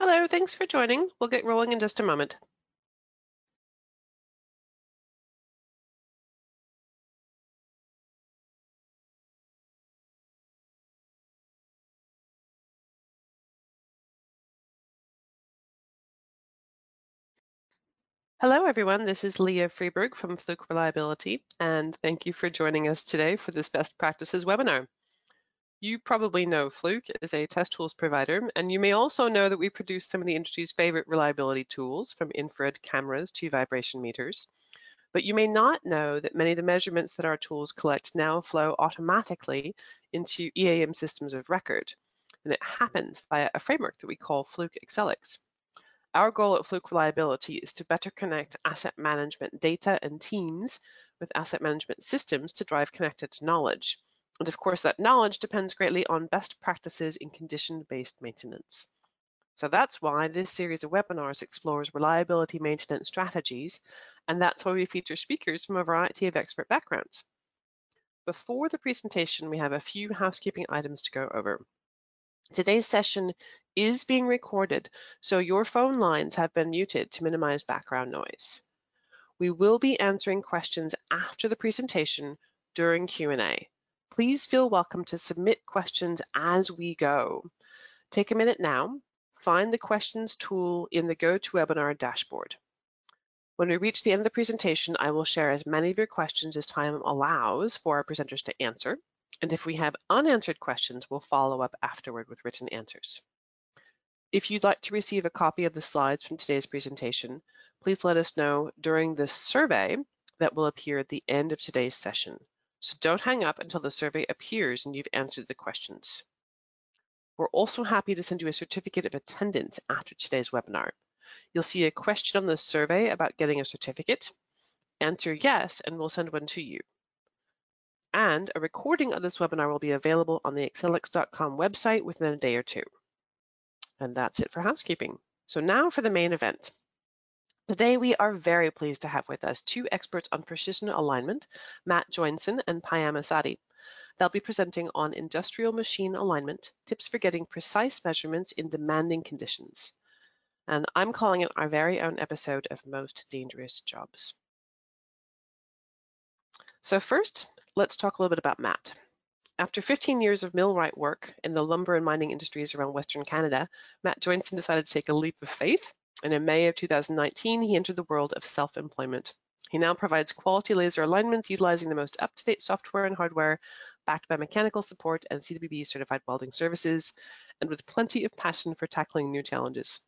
Hello, thanks for joining. We'll get rolling in just a moment. Hello, everyone. This is Leah Freeberg from Fluke Reliability, and thank you for joining us today for this best practices webinar. You probably know Fluke is a test tools provider, and you may also know that we produce some of the industry's favorite reliability tools from infrared cameras to vibration meters. But you may not know that many of the measurements that our tools collect now flow automatically into EAM systems of record. And it happens via a framework that we call Fluke Accelix. Our goal at Fluke Reliability is to better connect asset management data and teams with asset management systems to drive connected knowledge. And of course, that knowledge depends greatly on best practices in condition-based maintenance. So that's why this series of webinars explores reliability maintenance strategies, and that's why we feature speakers from a variety of expert backgrounds. Before the presentation, we have a few housekeeping items to go over. Today's session is being recorded, so your phone lines have been muted to minimize background noise. We will be answering questions after the presentation during Q&A please feel welcome to submit questions as we go. Take a minute now, find the questions tool in the GoToWebinar dashboard. When we reach the end of the presentation, I will share as many of your questions as time allows for our presenters to answer. And if we have unanswered questions, we'll follow up afterward with written answers. If you'd like to receive a copy of the slides from today's presentation, please let us know during the survey that will appear at the end of today's session. So don't hang up until the survey appears and you've answered the questions. We're also happy to send you a certificate of attendance after today's webinar. You'll see a question on the survey about getting a certificate. Answer yes, and we'll send one to you. And a recording of this webinar will be available on the Accelix.com website within a day or two. And that's it for housekeeping. So now for the main event. Today, we are very pleased to have with us two experts on precision alignment, Matt Joinson and Payam Asadi. They'll be presenting on industrial machine alignment, tips for getting precise measurements in demanding conditions. And I'm calling it our very own episode of Most Dangerous Jobs. So first, let's talk a little bit about Matt. After 15 years of millwright work in the lumber and mining industries around Western Canada, Matt Joinson decided to take a leap of faith and in May of 2019, he entered the world of self-employment. He now provides quality laser alignments utilizing the most up-to-date software and hardware, backed by mechanical support and CWB certified welding services, and with plenty of passion for tackling new challenges.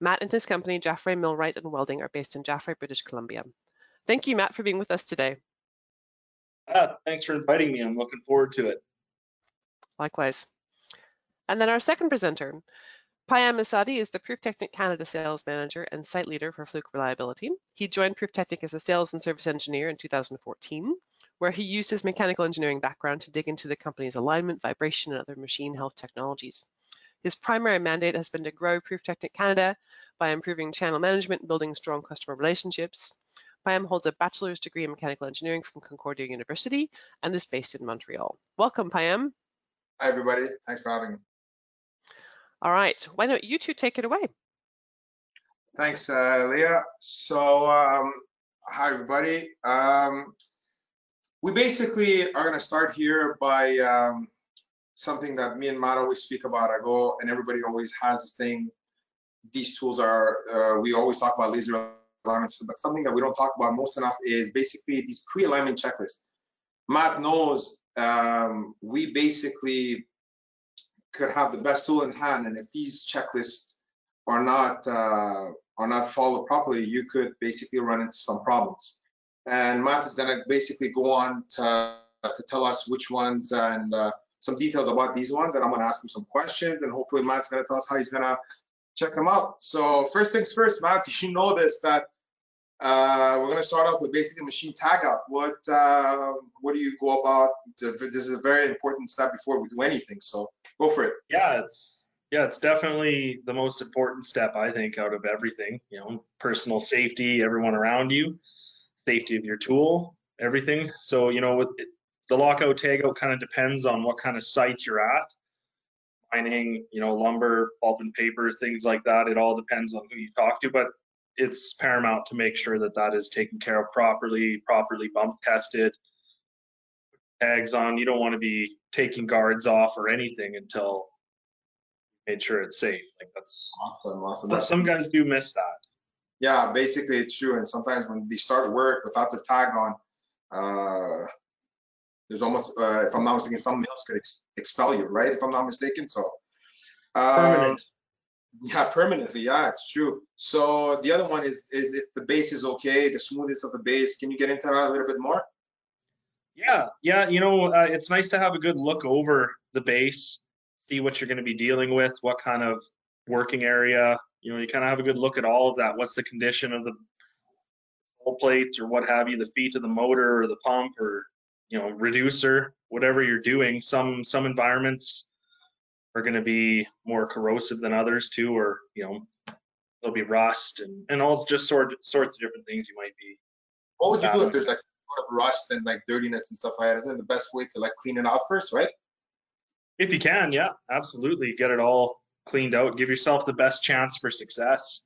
Matt and his company, Jaffray Millwright and Welding, are based in Jaffray, British Columbia. Thank you, Matt, for being with us today. Ah, thanks for inviting me. I'm looking forward to it. Likewise. And then our second presenter, Payam Asadi is the Prüftechnik Canada sales manager and site leader for Fluke Reliability. He joined Prüftechnik as a sales and service engineer in 2014, where he used his mechanical engineering background to dig into the company's alignment, vibration, and other machine health technologies. His primary mandate has been to grow Prüftechnik Canada by improving channel management and building strong customer relationships. Payam holds a bachelor's degree in mechanical engineering from Concordia University and is based in Montreal. Welcome, Payam. Hi, everybody. Thanks for having me. All right, why don't you two take it away? Thanks, uh, Leah. So, um, hi, everybody. Um, we basically are going to start here by um, something that me and Matt always speak about. I go, and everybody always has this thing. These tools are, uh, we always talk about laser alignments, but something that we don't talk about most enough is basically these pre-alignment checklists. Matt knows um, we basically could have the best tool in hand, and if these checklists are not uh, are not followed properly, you could basically run into some problems. And Matt is going to basically go on to to tell us which ones and uh, some details about these ones, and I'm going to ask him some questions, and hopefully Matt's going to tell us how he's going to check them out. So first things first, Matt, you should know this that uh, we're going to start off with basically machine tagout. What uh, what do you go about? this is a very important step before we do anything. So go for it. Yeah, it's yeah, it's definitely the most important step I think out of everything. You know, personal safety, everyone around you, safety of your tool, everything. So you know, with it, the lockout tagout kind of depends on what kind of site you're at. mining, you know, lumber, pulp and paper, things like that. It all depends on who you talk to, but it's paramount to make sure that that is taken care of properly, properly bump tested, tags on. You don't want to be taking guards off or anything until you made sure it's safe. Like that's Awesome, awesome. but some guys do miss that. Yeah, basically it's true. And sometimes when they start work without their tag on, uh, there's almost, uh, if I'm not mistaken, some else could ex- expel you, right? If I'm not mistaken. So, um, Permanent. Yeah, permanently. Yeah, it's true. So the other one is is if the base is okay, the smoothness of the base. Can you get into that a little bit more? Yeah, yeah, you know, uh, it's nice to have a good look over the base, see what you're going to be dealing with, what kind of working area. You know, you kind of have a good look at all of that. What's the condition of the plates or what have you, the feet of the motor or the pump or you know reducer, whatever you're doing. Some some environments are going to be more corrosive than others too, or you know there'll be rust and and all just sort sorts of different things you might be What would you do if there's like sort of rust and like dirtiness and stuff like that? Isn't it the best way to like clean it out first, right? If you can, yeah, absolutely. Get it all cleaned out. Give yourself the best chance for success.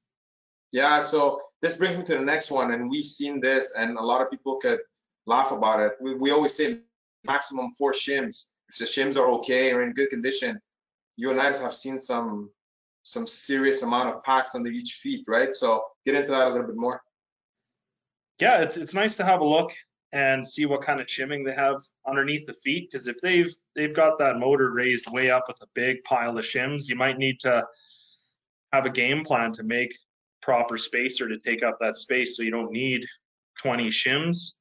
Yeah, so this brings me to the next one, and we've seen this, and a lot of people could laugh about it. We, we always say maximum four shims. If the shims are okay or in good condition, you and I have seen some some serious amount of packs under each feet, right? So get into that a little bit more. Yeah, it's it's nice to have a look and see what kind of shimming they have underneath the feet. Because if they've they've got that motor raised way up with a big pile of shims, you might need to have a game plan to make proper spacer to take up that space, so you don't need 20 shims.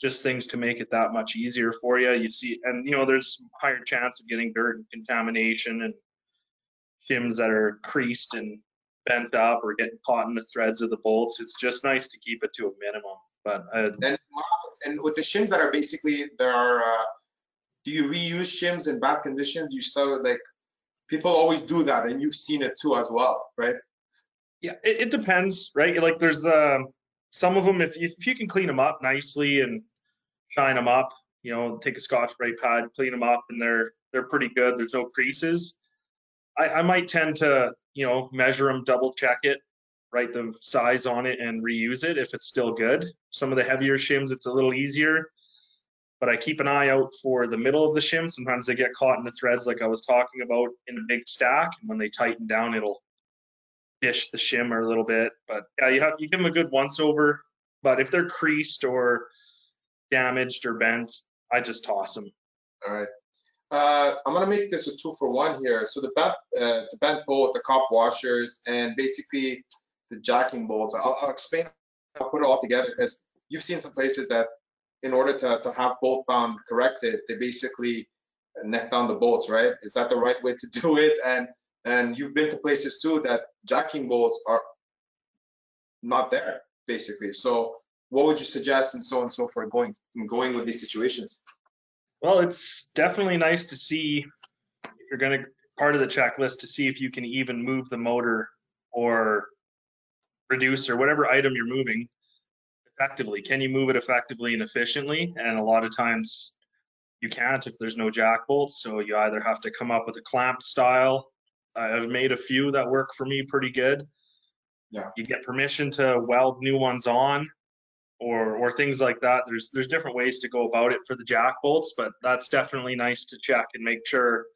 Just things to make it that much easier for you. You see, and you know, there's higher chance of getting dirt and contamination and shims that are creased and bent up or getting caught in the threads of the bolts. It's just nice to keep it to a minimum. But uh, And and with the shims that are basically there are, uh, do you reuse shims in bad conditions? You still like people always do that, and you've seen it too as well, right? Yeah, it, it depends, right? Like there's um, some of them if you, if you can clean them up nicely and shine them up, you know, take a Scotch Brite pad, clean them up, and they're they're pretty good. There's no creases. I, I might tend to you know measure them, double check it, write the size on it, and reuse it if it's still good. Some of the heavier shims, it's a little easier, but I keep an eye out for the middle of the shim. Sometimes they get caught in the threads, like I was talking about, in a big stack, and when they tighten down, it'll dish the shimmer a little bit. But yeah, you have you give them a good once over. But if they're creased or damaged or bent, I just toss them. All right. Uh, I'm gonna make this a two for one here. So the bent, uh, the bent bolt, the cop washers, and basically the jacking bolts. I'll, I'll explain. I'll put it all together because you've seen some places that, in order to, to have bolt bound corrected, they basically neck down the bolts, right? Is that the right way to do it? And and you've been to places too that jacking bolts are not there, basically. So what would you suggest, and so on and so forth, going going with these situations? Well, it's definitely nice to see if you're going to part of the checklist to see if you can even move the motor or reduce or whatever item you're moving effectively. Can you move it effectively and efficiently? And a lot of times you can't if there's no jack bolts. So you either have to come up with a clamp style. I've made a few that work for me pretty good. Yeah. You get permission to weld new ones on or or things like that. There's there's different ways to go about it for the jack bolts, but that's definitely nice to check and make sure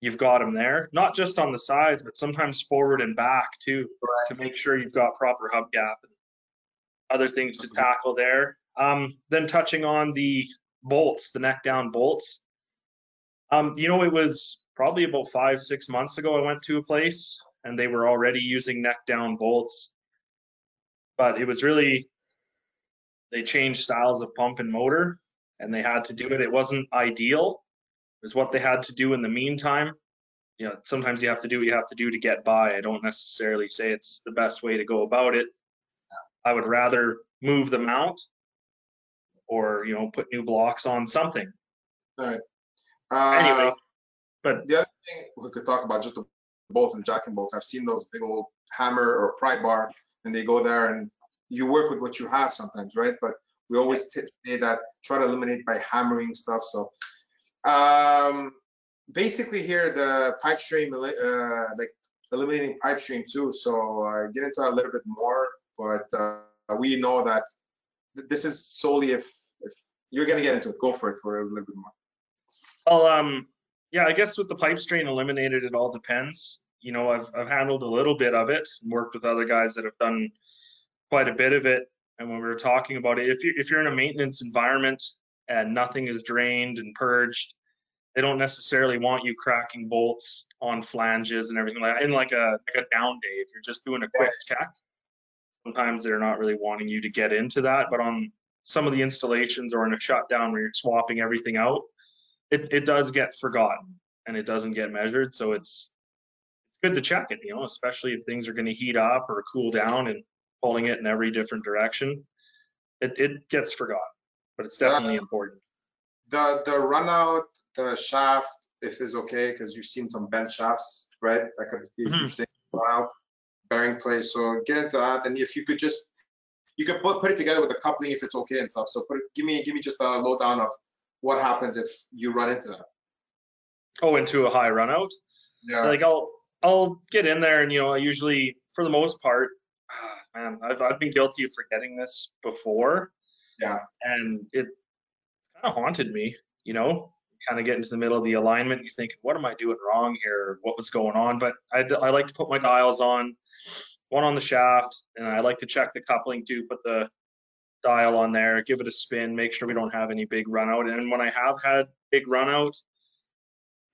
you've got them there. Not just on the sides, but sometimes forward and back too, to make sure you've got proper hub gap and other things to tackle there. Um, then touching on the bolts, the neck down bolts. Um, you know, it was probably about five, six months ago. I went to a place and they were already using neck down bolts, but it was really they changed styles of pump and motor and they had to do it. It wasn't ideal. It was what they had to do in the meantime. You know, sometimes you have to do what you have to do to get by. I don't necessarily say it's the best way to go about it. I would rather move the mount or, you know, put new blocks on something. Uh, Anyway, but the other thing we could talk about just the bolts and jacking bolts. I've seen those big old hammer or pry bar, and they go there and you work with what you have sometimes, right? But we always t- say that try to eliminate by hammering stuff. So, um, basically here the pipe strain, uh, like eliminating pipe strain too. So uh, get into a little bit more, but uh, we know that this is solely if if you're gonna get into it, go for it for a little bit more. Well, um, yeah, I guess with the pipe strain eliminated, it all depends. You know, I've I've handled a little bit of it and worked with other guys that have done quite a bit of it. And when we were talking about it, if you if you're in a maintenance environment and nothing is drained and purged, they don't necessarily want you cracking bolts on flanges and everything like that in like a like a down day. If you're just doing a quick check, sometimes they're not really wanting you to get into that. But on some of the installations or in a shutdown where you're swapping everything out, it, it does get forgotten and it doesn't get measured. So it's it's good to check it, you know, especially if things are going to heat up or cool down and pulling it in every different direction. It, it gets forgotten, but it's definitely important. The the run out, the shaft, if it's okay, because you've seen some bent shafts, right? That could be mm-hmm. huge thing out bearing place. So get into that, and if you could just you could put, put it together with the coupling if it's okay and stuff. So put it, give me give me just a lowdown of what happens if you run into that. Oh, into a high run out. Yeah. Like I'll I'll get in there and you know I usually for the most part, man, I've I've been guilty of forgetting this before. Yeah. And it kind of haunted me, you know, kind of get into the middle of the alignment. you think, what am I doing wrong here? What was going on? But I, I like to put my dials on, one on the shaft, and I like to check the coupling too, put the dial on there, give it a spin, make sure we don't have any big run out. And when I have had big run out,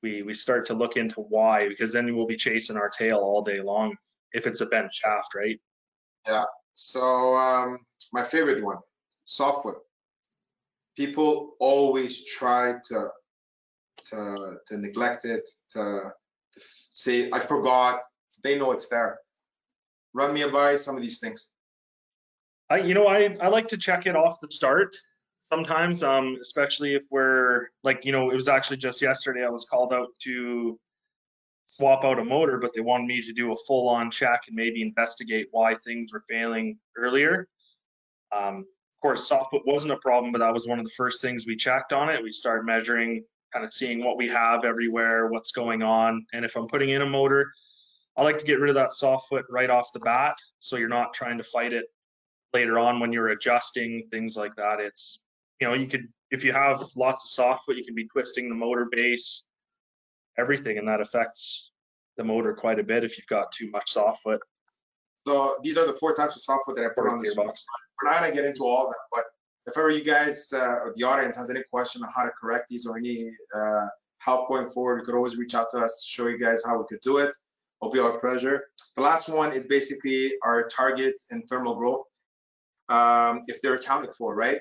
we, we start to look into why, because then we'll be chasing our tail all day long if it's a bent shaft, right? Yeah. So um, my favorite one, soft foot. People always try to to to neglect it, to, to say I forgot. They know it's there. Run me by some of these things. I, you know, I, I like to check it off the start sometimes, um, especially if we're like, you know, it was actually just yesterday I was called out to swap out a motor, but they wanted me to do a full on check and maybe investigate why things were failing earlier. Um, of course, soft foot wasn't a problem, but that was one of the first things we checked on it. We started measuring, kind of seeing what we have everywhere, what's going on. And if I'm putting in a motor, I like to get rid of that soft foot right off the bat so you're not trying to fight it later on when you're adjusting things like that. It's you know you could if you have lots of soft foot, you can be twisting the motor base, everything, and that affects the motor quite a bit if you've got too much soft foot. So these are the four types of soft foot that I put on this box. We're not gonna get into all of them, but if ever you guys uh, or the audience has any question on how to correct these or any uh, help going forward, you could always reach out to us to show you guys how we could do it. It'll be our pleasure. The last one is basically our targets and thermal growth um, if they're accounted for, right?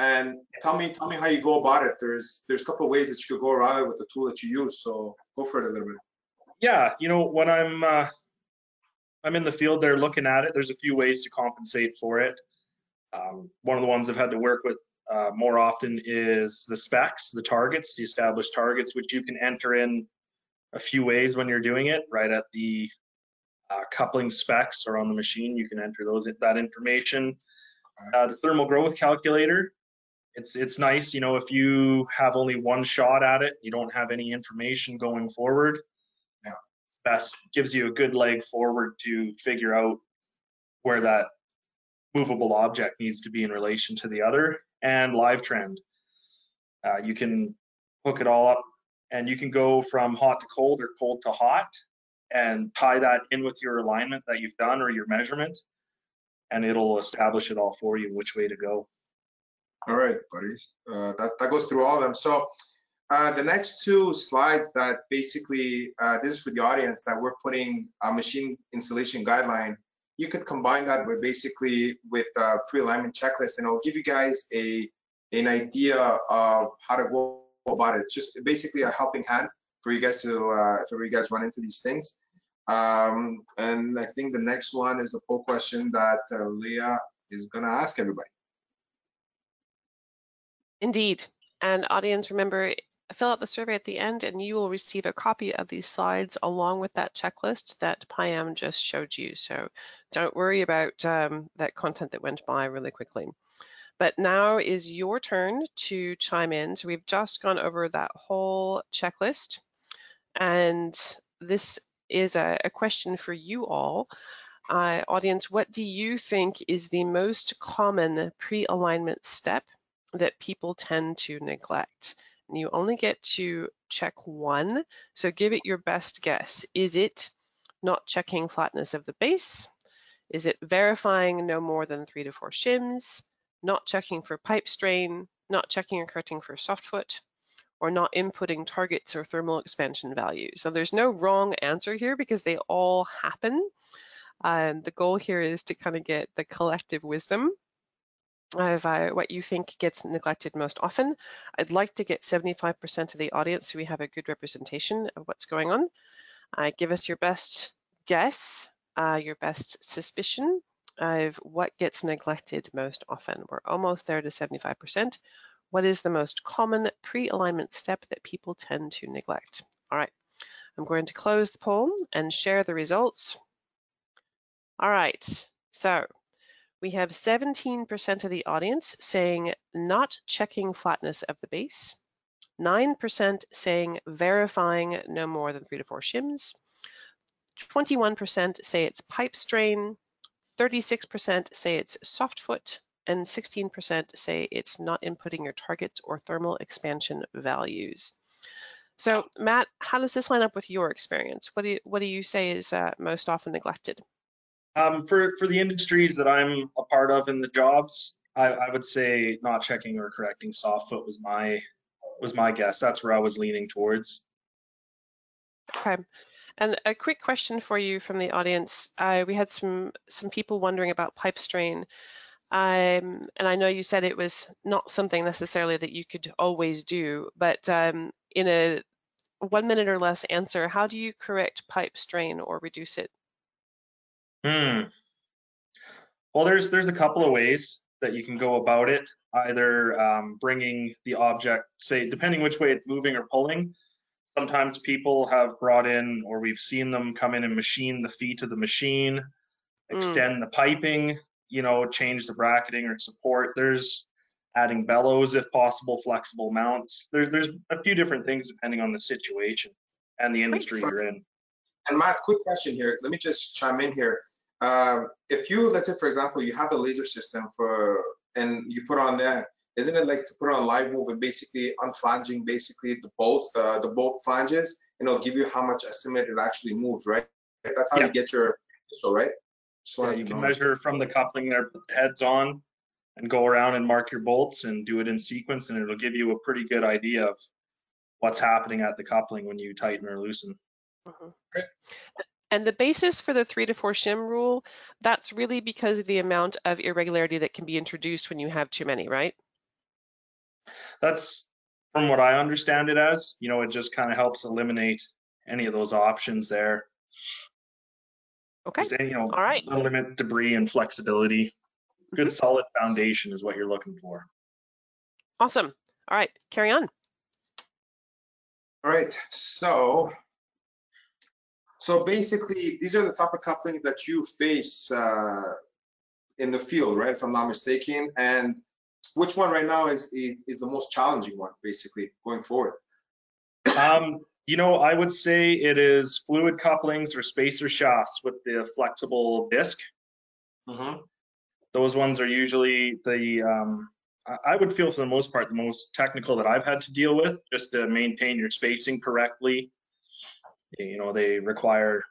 And tell me, tell me how you go about it. There's there's a couple of ways that you could go around it with the tool that you use. So go for it a little bit. Yeah, you know when I'm uh, I'm in the field there looking at it. There's a few ways to compensate for it. Um, one of the ones I've had to work with uh, more often is the specs, the targets, the established targets, which you can enter in a few ways when you're doing it. Right at the uh, coupling specs or on the machine, you can enter those that information. Uh, the thermal growth calculator, it's it's nice, you know, if you have only one shot at it, you don't have any information going forward. Yeah. It's best gives you a good leg forward to figure out where that movable object needs to be in relation to the other and live trend. Uh, you can hook it all up and you can go from hot to cold or cold to hot and tie that in with your alignment that you've done or your measurement and it'll establish it all for you which way to go. All right, buddies. Uh, that, that goes through all of them. So uh, the next two slides that basically, uh, this is for the audience that we're putting a machine installation guideline. You could combine that with basically with a pre-alignment checklist and it'll give you guys a an idea of how to go about it. It's just basically a helping hand for you guys to, uh, for you guys run into these things. Um, and I think the next one is a poll question that uh, Leah is to ask everybody. Indeed. And audience, remember, fill out the survey at the end and you will receive a copy of these slides along with that checklist that Payam just showed you. So don't worry about um, that content that went by really quickly. But now is your turn to chime in. So we've just gone over that whole checklist. And this is a, a question for you all. Uh, audience, what do you think is the most common pre-alignment step that people tend to neglect? And you only get to check one, so give it your best guess. Is it not checking flatness of the base? Is it verifying no more than three to four shims, not checking for pipe strain, not checking or correcting for soft foot? or not inputting targets or thermal expansion values? So there's no wrong answer here because they all happen. Um, the goal here is to kind of get the collective wisdom of what you think gets neglected most often. I'd like to get 75% of the audience so we have a good representation of what's going on. Uh, give us your best guess, uh, your best suspicion of what gets neglected most often. We're almost there to 75%. What is the most common pre-alignment step that people tend to neglect? All right, I'm going to close the poll and share the results. All right, so we have 17% of the audience saying not checking flatness of the base, 9% saying verifying no more than three to four shims, 21% say it's pipe strain, 36% say it's soft foot, and 16% say it's not inputting your target or thermal expansion values. So Matt, how does this line up with your experience? What do you, what do you say is uh, most often neglected? Um, for for the industries that I'm a part of in the jobs, I, I would say not checking or correcting soft foot was my was my guess. That's where I was leaning towards. Okay. And a quick question for you from the audience. Uh, we had some some people wondering about pipe strain. Um, and I know you said it was not something necessarily that you could always do, but um, in a one minute or less answer, how do you correct pipe strain or reduce it? Hmm. Well, there's there's a couple of ways that you can go about it. Either um, bringing the object, say, depending which way it's moving or pulling. Sometimes people have brought in, or we've seen them come in and machine the feet of the machine, Mm. extend the piping, you know, change the bracketing or support. There's adding bellows if possible, flexible mounts. There, there's a few different things depending on the situation and the industry you're in. And Matt, quick question here. Let me just chime in here. Um, if you, let's say, for example, you have the laser system for, and you put on that, isn't it like to put on live move and basically unflanging basically the bolts, the, the bolt flanges, and it'll give you how much estimate it actually moves, right? That's how Yeah. you get your, so right? Just Yeah, you to can know. measure from the coupling there, put the heads on and go around and mark your bolts and do it in sequence and it'll give you a pretty good idea of what's happening at the coupling when you tighten or loosen. Mhm. Great. And the basis for the three to four shim rule, that's really because of the amount of irregularity that can be introduced when you have too many, right? That's from what I understand it as, you know, it just kind of helps eliminate any of those options there. Okay, Just, you know, all right. limit debris and flexibility. Mm-hmm. Good solid foundation is what you're looking for. Awesome. All right, carry on. All right, so so basically these are the type of couplings that you face uh, in the field, right? If I'm not mistaken. And which one right now is is, is the most challenging one, basically going forward? Um, you know, I would say it is fluid couplings or spacer shafts with the flexible disc. Mm-hmm. those ones are usually the um, I- I would feel for the most part the most technical that I've had to deal with just to maintain your spacing correctly. You know, they require a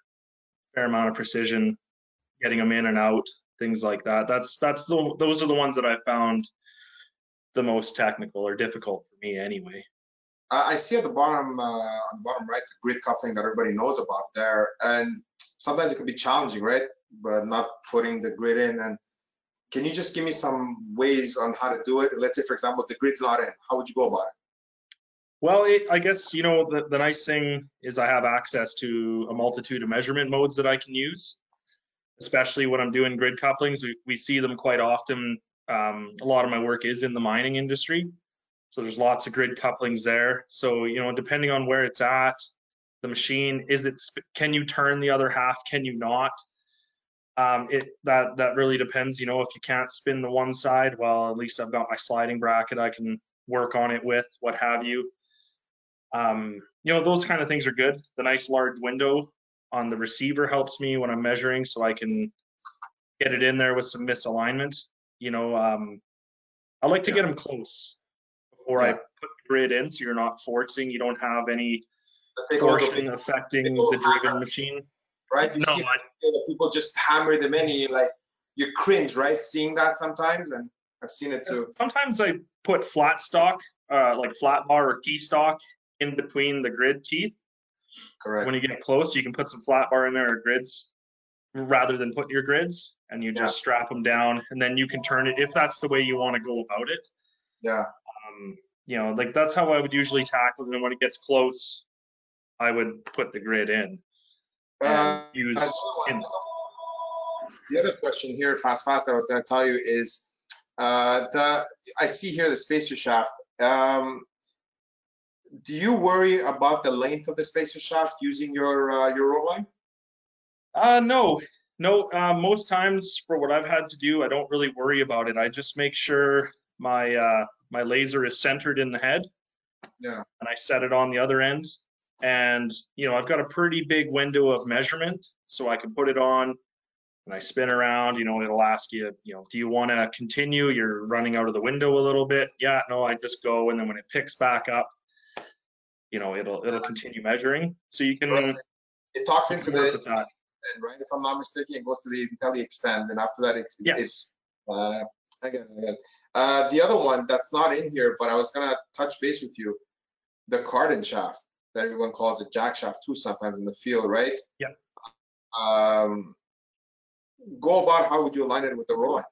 fair amount of precision, getting them in and out, things like that. That's that's the those are the ones that I found the most technical or difficult for me anyway. I see at the bottom, uh, on the bottom right, the grid coupling that everybody knows about there, and sometimes it can be challenging, right? But not putting the grid in. And can you just give me some ways on how to do it? Let's say, for example, the grid's not in. How would you go about it? Well, it, I guess you know the, the nice thing is I have access to a multitude of measurement modes that I can use, especially when I'm doing grid couplings. We, we see them quite often. Um, a lot of my work is in the mining industry, so there's lots of grid couplings there. So you know, depending on where it's at, the machine is it can you turn the other half? Can you not? Um, it that that really depends. You know, if you can't spin the one side, well, at least I've got my sliding bracket I can work on it with, what have you. Um, you know, those kind of things are good. The nice large window on the receiver helps me when I'm measuring so I can get it in there with some misalignment. You know, um, I like to Yeah. get them close before I put the grid in so you're not forcing, you don't have any Take the torsion affecting the driven hammer. machine. right? You No, see I, that people just hammer them in, and you like you cringe, right? Seeing that sometimes, and I've seen it too. sometimes I put flat stock, uh, like flat bar or key stock in between the grid teeth. Correct. When you get close, you can put some flat bar in there or grids rather than put your grids and you just Yeah. strap them down and then you can turn it if that's the way you want to go about it. Yeah. Um, you know, like that's how I would usually tackle it. And when it gets close, I would put the grid in and Uh, use. in- the other question here, fast, fast, I was going to tell you is uh, the I see here the spacer shaft. Um, do you worry about the length of the spacer shaft using your uh, your ROTALIGN? Uh, no, no. Uh, most times for what I've had to do, I don't really worry about it. I just make sure my uh, my laser is centered in the head. Yeah. And I set it on the other end, and you know I've got a pretty big window of measurement, so I can put it on. And I spin around. You know, it'll ask you, you know, do you want to continue? You're running out of the window a little bit. Yeah, no, I just go, and then when it picks back up, you know, it'll it'll continue measuring. So you can, Right. It talks into the that. right? If I'm not mistaken, it goes to the IntelliExtend, and after that, it's Yes. it's Uh, I get it, I get it. Uh, the other one that's not in here, but I was gonna touch base with you, the cardan shaft that everyone calls it jack shaft too sometimes in the field, right? Yeah. Um, go about how would you align it with the ROTALIGN?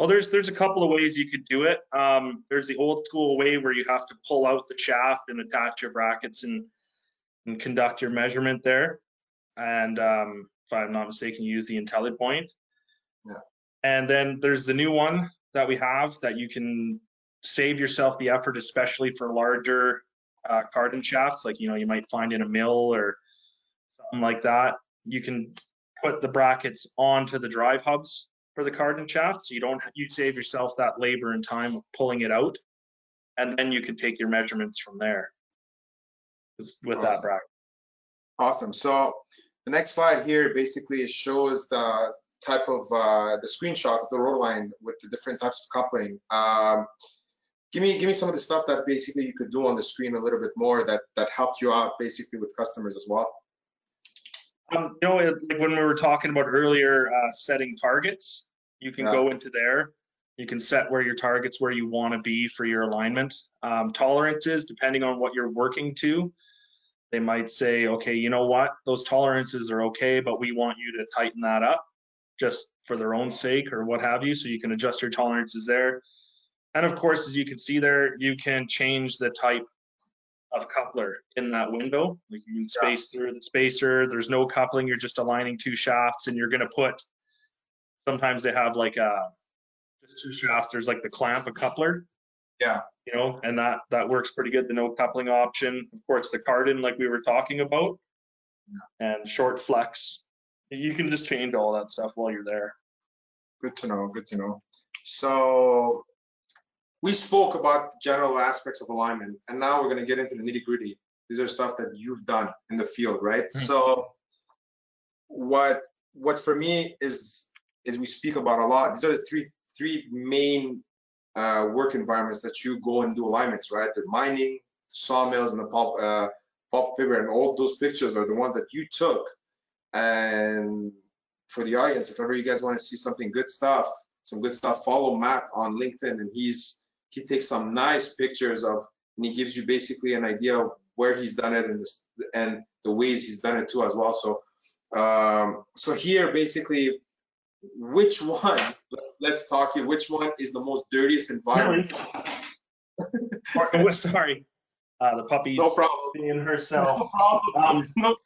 Well, there's there's a couple of ways you could do it. Um, there's the old school way where you have to pull out the shaft and attach your brackets and and conduct your measurement there. And um, if I'm not mistaken, use the IntelliPoint. Yeah. And then there's the new one that we have that you can save yourself the effort, especially for larger uh, cardan shafts, like you know you might find in a mill or something like that. You can put the brackets onto the drive hubs for the cardan shaft, so you don't you save yourself that labor and time of pulling it out, and then you can take your measurements from there. With with that Awesome. bracket. Awesome. So the next slide here basically shows the type of uh, the screenshots of the ROTALIGN with the different types of coupling. Um, give me give me some of the stuff that basically you could do on the screen a little bit more that that helped you out basically with customers as well. Um, you know, it- like when we were talking about earlier, uh, setting targets, you can Yeah. go into there. You can set where your targets where you want to be for your alignment. Um, tolerances, depending on what you're working to, they might say, okay, you know what, those tolerances are okay, but we want you to tighten that up just for their own sake or what have you. So you can adjust your tolerances there. And of course, as you can see there, you can change the type of coupler in that window. Like you can space through the spacer. There's no coupling. You're just aligning two shafts and you're going to put, sometimes they have like a, just two shafts. There's like the clamp, a coupler. Yeah. You know, and that, that works pretty good. The no coupling option. Of course, the cardan, like we were talking about, and short flex. You can just change all that stuff while you're there. Good to know. Good to know. So we spoke about general aspects of alignment, and now we're going to get into the nitty gritty. These are stuff that you've done in the field, right? Mm-hmm. So what what for me is is we speak about a lot. These are the three three main uh, work environments that you go and do alignments, right? The mining, sawmills, and the pulp uh, pulp paper, and all those pictures are the ones that you took. And for the audience, if ever you guys want to see something good stuff, some good stuff, follow Matt on LinkedIn, and he's he takes some nice pictures of, and he gives you basically an idea of where he's done it and and the ways he's done it too as well. So, um, so here basically, which one? Let's let's talk here. Which one is the most dirtiest environment? Oh, Sorry, uh, the puppy's No problem. being herself. No problem. Um, No problem.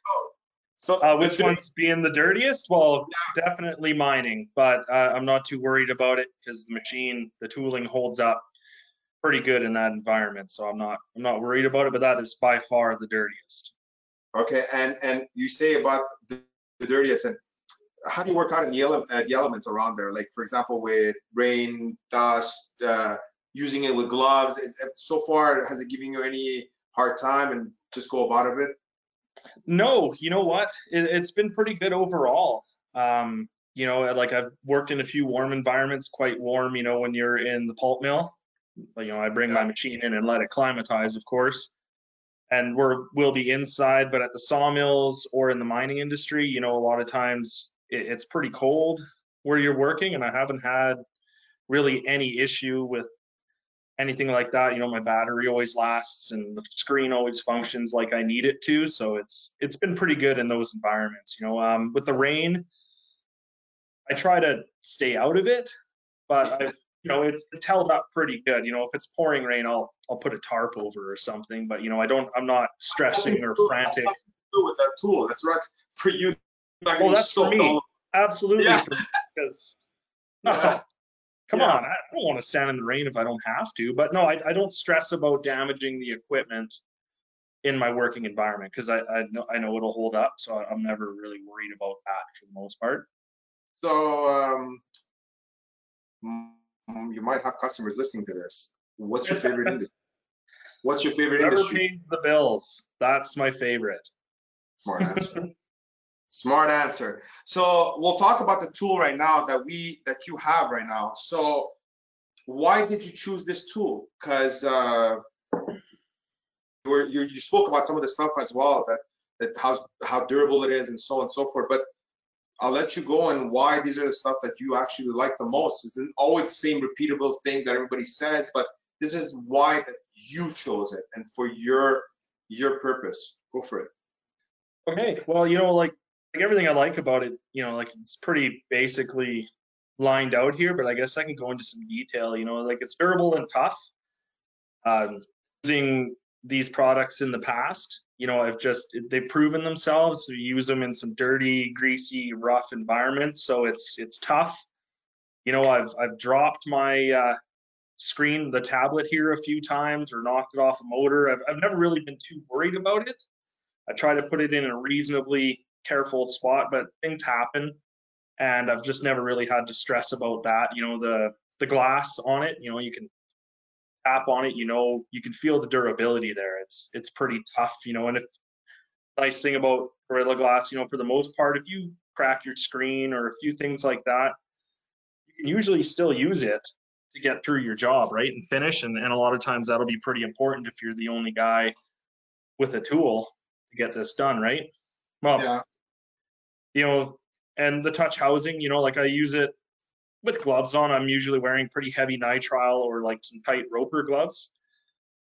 So Uh, which one's being the dirtiest? Well, definitely mining, but uh, I'm not too worried about it because the machine, the tooling holds up pretty good in that environment. So I'm not, I'm not worried about it. But that is by far the dirtiest. Okay, and and you say about the, the dirtiest, and how do you work out in the, ele- uh, the elements around there? Like for example, with rain, dust, uh, using it with gloves. Is, so far, has it given you any hard time? And just go about a bit? No, you know what? It, has been pretty good overall. Um, you know, like I've worked in a few warm environments, quite warm. You know, when you're in the pulp mill, you know, I bring my machine in and let it climatize, of course. And we're we'll be inside, but at the sawmills or in the mining industry, you know, a lot of times it, it's pretty cold where you're working, and I haven't had really any issue with anything like that. You know, my battery always lasts and the screen always functions like I need it to. So it's it's been pretty good in those environments. You know, um, with the rain, I try to stay out of it, but I've you know it's, it's held up pretty good. You know, if it's pouring rain, I'll I'll put a tarp over or something. But you know, I don't I'm not stressing or frantic. With that tool, that's right for you. Well, that's for me. Absolutely, yeah. because yeah. come yeah. on, I don't want to stand in the rain if I don't have to. But no, I, I don't stress about damaging the equipment in my working environment because I, I know I know it'll hold up, so I'm never really worried about that for the most part. So um, you might have customers listening to this. What's your favorite industry? What's your favorite Whoever industry? pays the bills. That's my favorite. Smart answer. Smart answer. So we'll talk about the tool right now that we that you have right now. So why did you choose this tool? Because uh, you, you spoke about some of the stuff as well that that how how durable it is and so on and so forth. But I'll let you go and why these are the stuff that you actually like the most. Isn't always the same repeatable thing that everybody says, but this is why that you chose it and for your your purpose. Go for it. Okay. Well, you know, like everything I like about it, you know, like it's pretty basically lined out here, but I guess I can go into some detail. You know, like it's durable and tough. Um, using these products in the past, you know, I've just they've proven themselves. We use them in some dirty, greasy, rough environments, so it's it's tough. You know, I've I've dropped my uh, screen, the tablet here a few times, or knocked it off a motor. I've I've never really been too worried about it. I try to put it in a reasonably careful spot, but things happen, and I've just never really had to stress about that. You know, the the glass on it, you know, you can tap on it, you know, you can feel the durability there. It's it's pretty tough, you know. And if nice thing about Gorilla Glass, you know, for the most part, if you crack your screen or a few things like that, you can usually still use it to get through your job, right, and finish. And, and a lot of times that'll be pretty important if you're the only guy with a tool to get this done, right? Well, yeah. You know, and the touch housing, you know, like I use it with gloves on, I'm usually wearing pretty heavy nitrile or like some tight roper gloves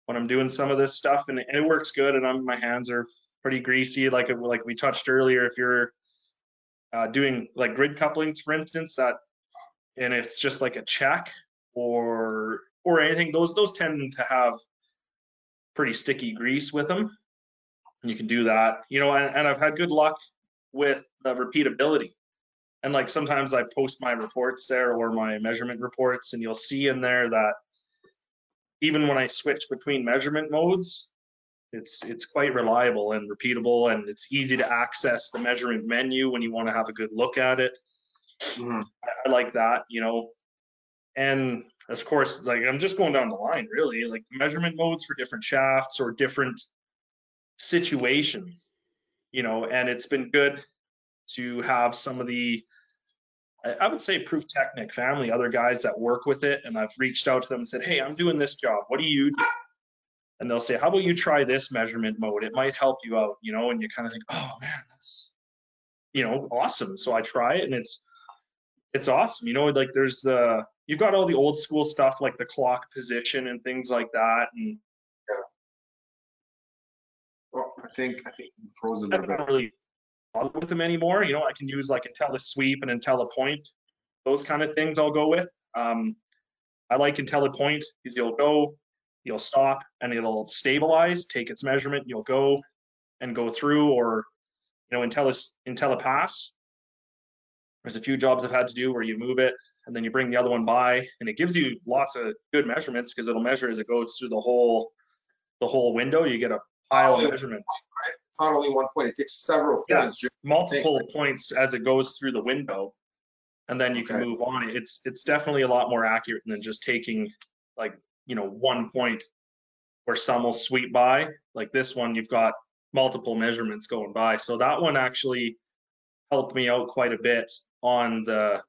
when I'm doing some of this stuff, and, and it works good. And I'm, my hands are pretty greasy, like like we touched earlier. If you're uh, doing like grid couplings, for instance, that and it's just like a check or or anything, those those tend to have pretty sticky grease with them. You can do that, you know, and, and I've had good luck with the repeatability and like sometimes I post my reports there or my measurement reports, and you'll see in there that even when I switch between measurement modes, it's it's quite reliable and repeatable, and it's easy to access the measurement menu when you want to have a good look at it. Mm-hmm. I, I like that, you know. And of course, like I'm just going down the line, really, like measurement modes for different shafts or different situations, you know. And it's been good to have some of the I would say Prüftechnik family, other guys that work with it, and I've reached out to them and said, "Hey, I'm doing this job. What do you do?" And they'll say, "How about you try this measurement mode? It might help you out." You know, and you kind of think, "Oh man, that's you know awesome." So I try it, and it's it's awesome. You know, like there's the you've got all the old school stuff like the clock position and things like that, and yeah. Well, I think I think you froze a little Really with them anymore. You know, I can use like IntelliSweep and IntelliPoint, those kind of things I'll go with. Um, I like IntelliPoint because you'll go, you'll stop, and it'll stabilize, take its measurement, you'll go and go through, or you know, Intellis IntelliPass. There's a few jobs I've had to do where you move it and then you bring the other one by, and it gives you lots of good measurements because it'll measure as it goes through the whole the whole window. You get a pile of measurements. Right? It's not only one point; it takes several points. Yeah, multiple points as it goes through the window, and then you okay. can move on. It's it's definitely a lot more accurate than just taking like you know one point where some will sweep by Like this one, you've got multiple measurements going by. So that one actually helped me out quite a bit on the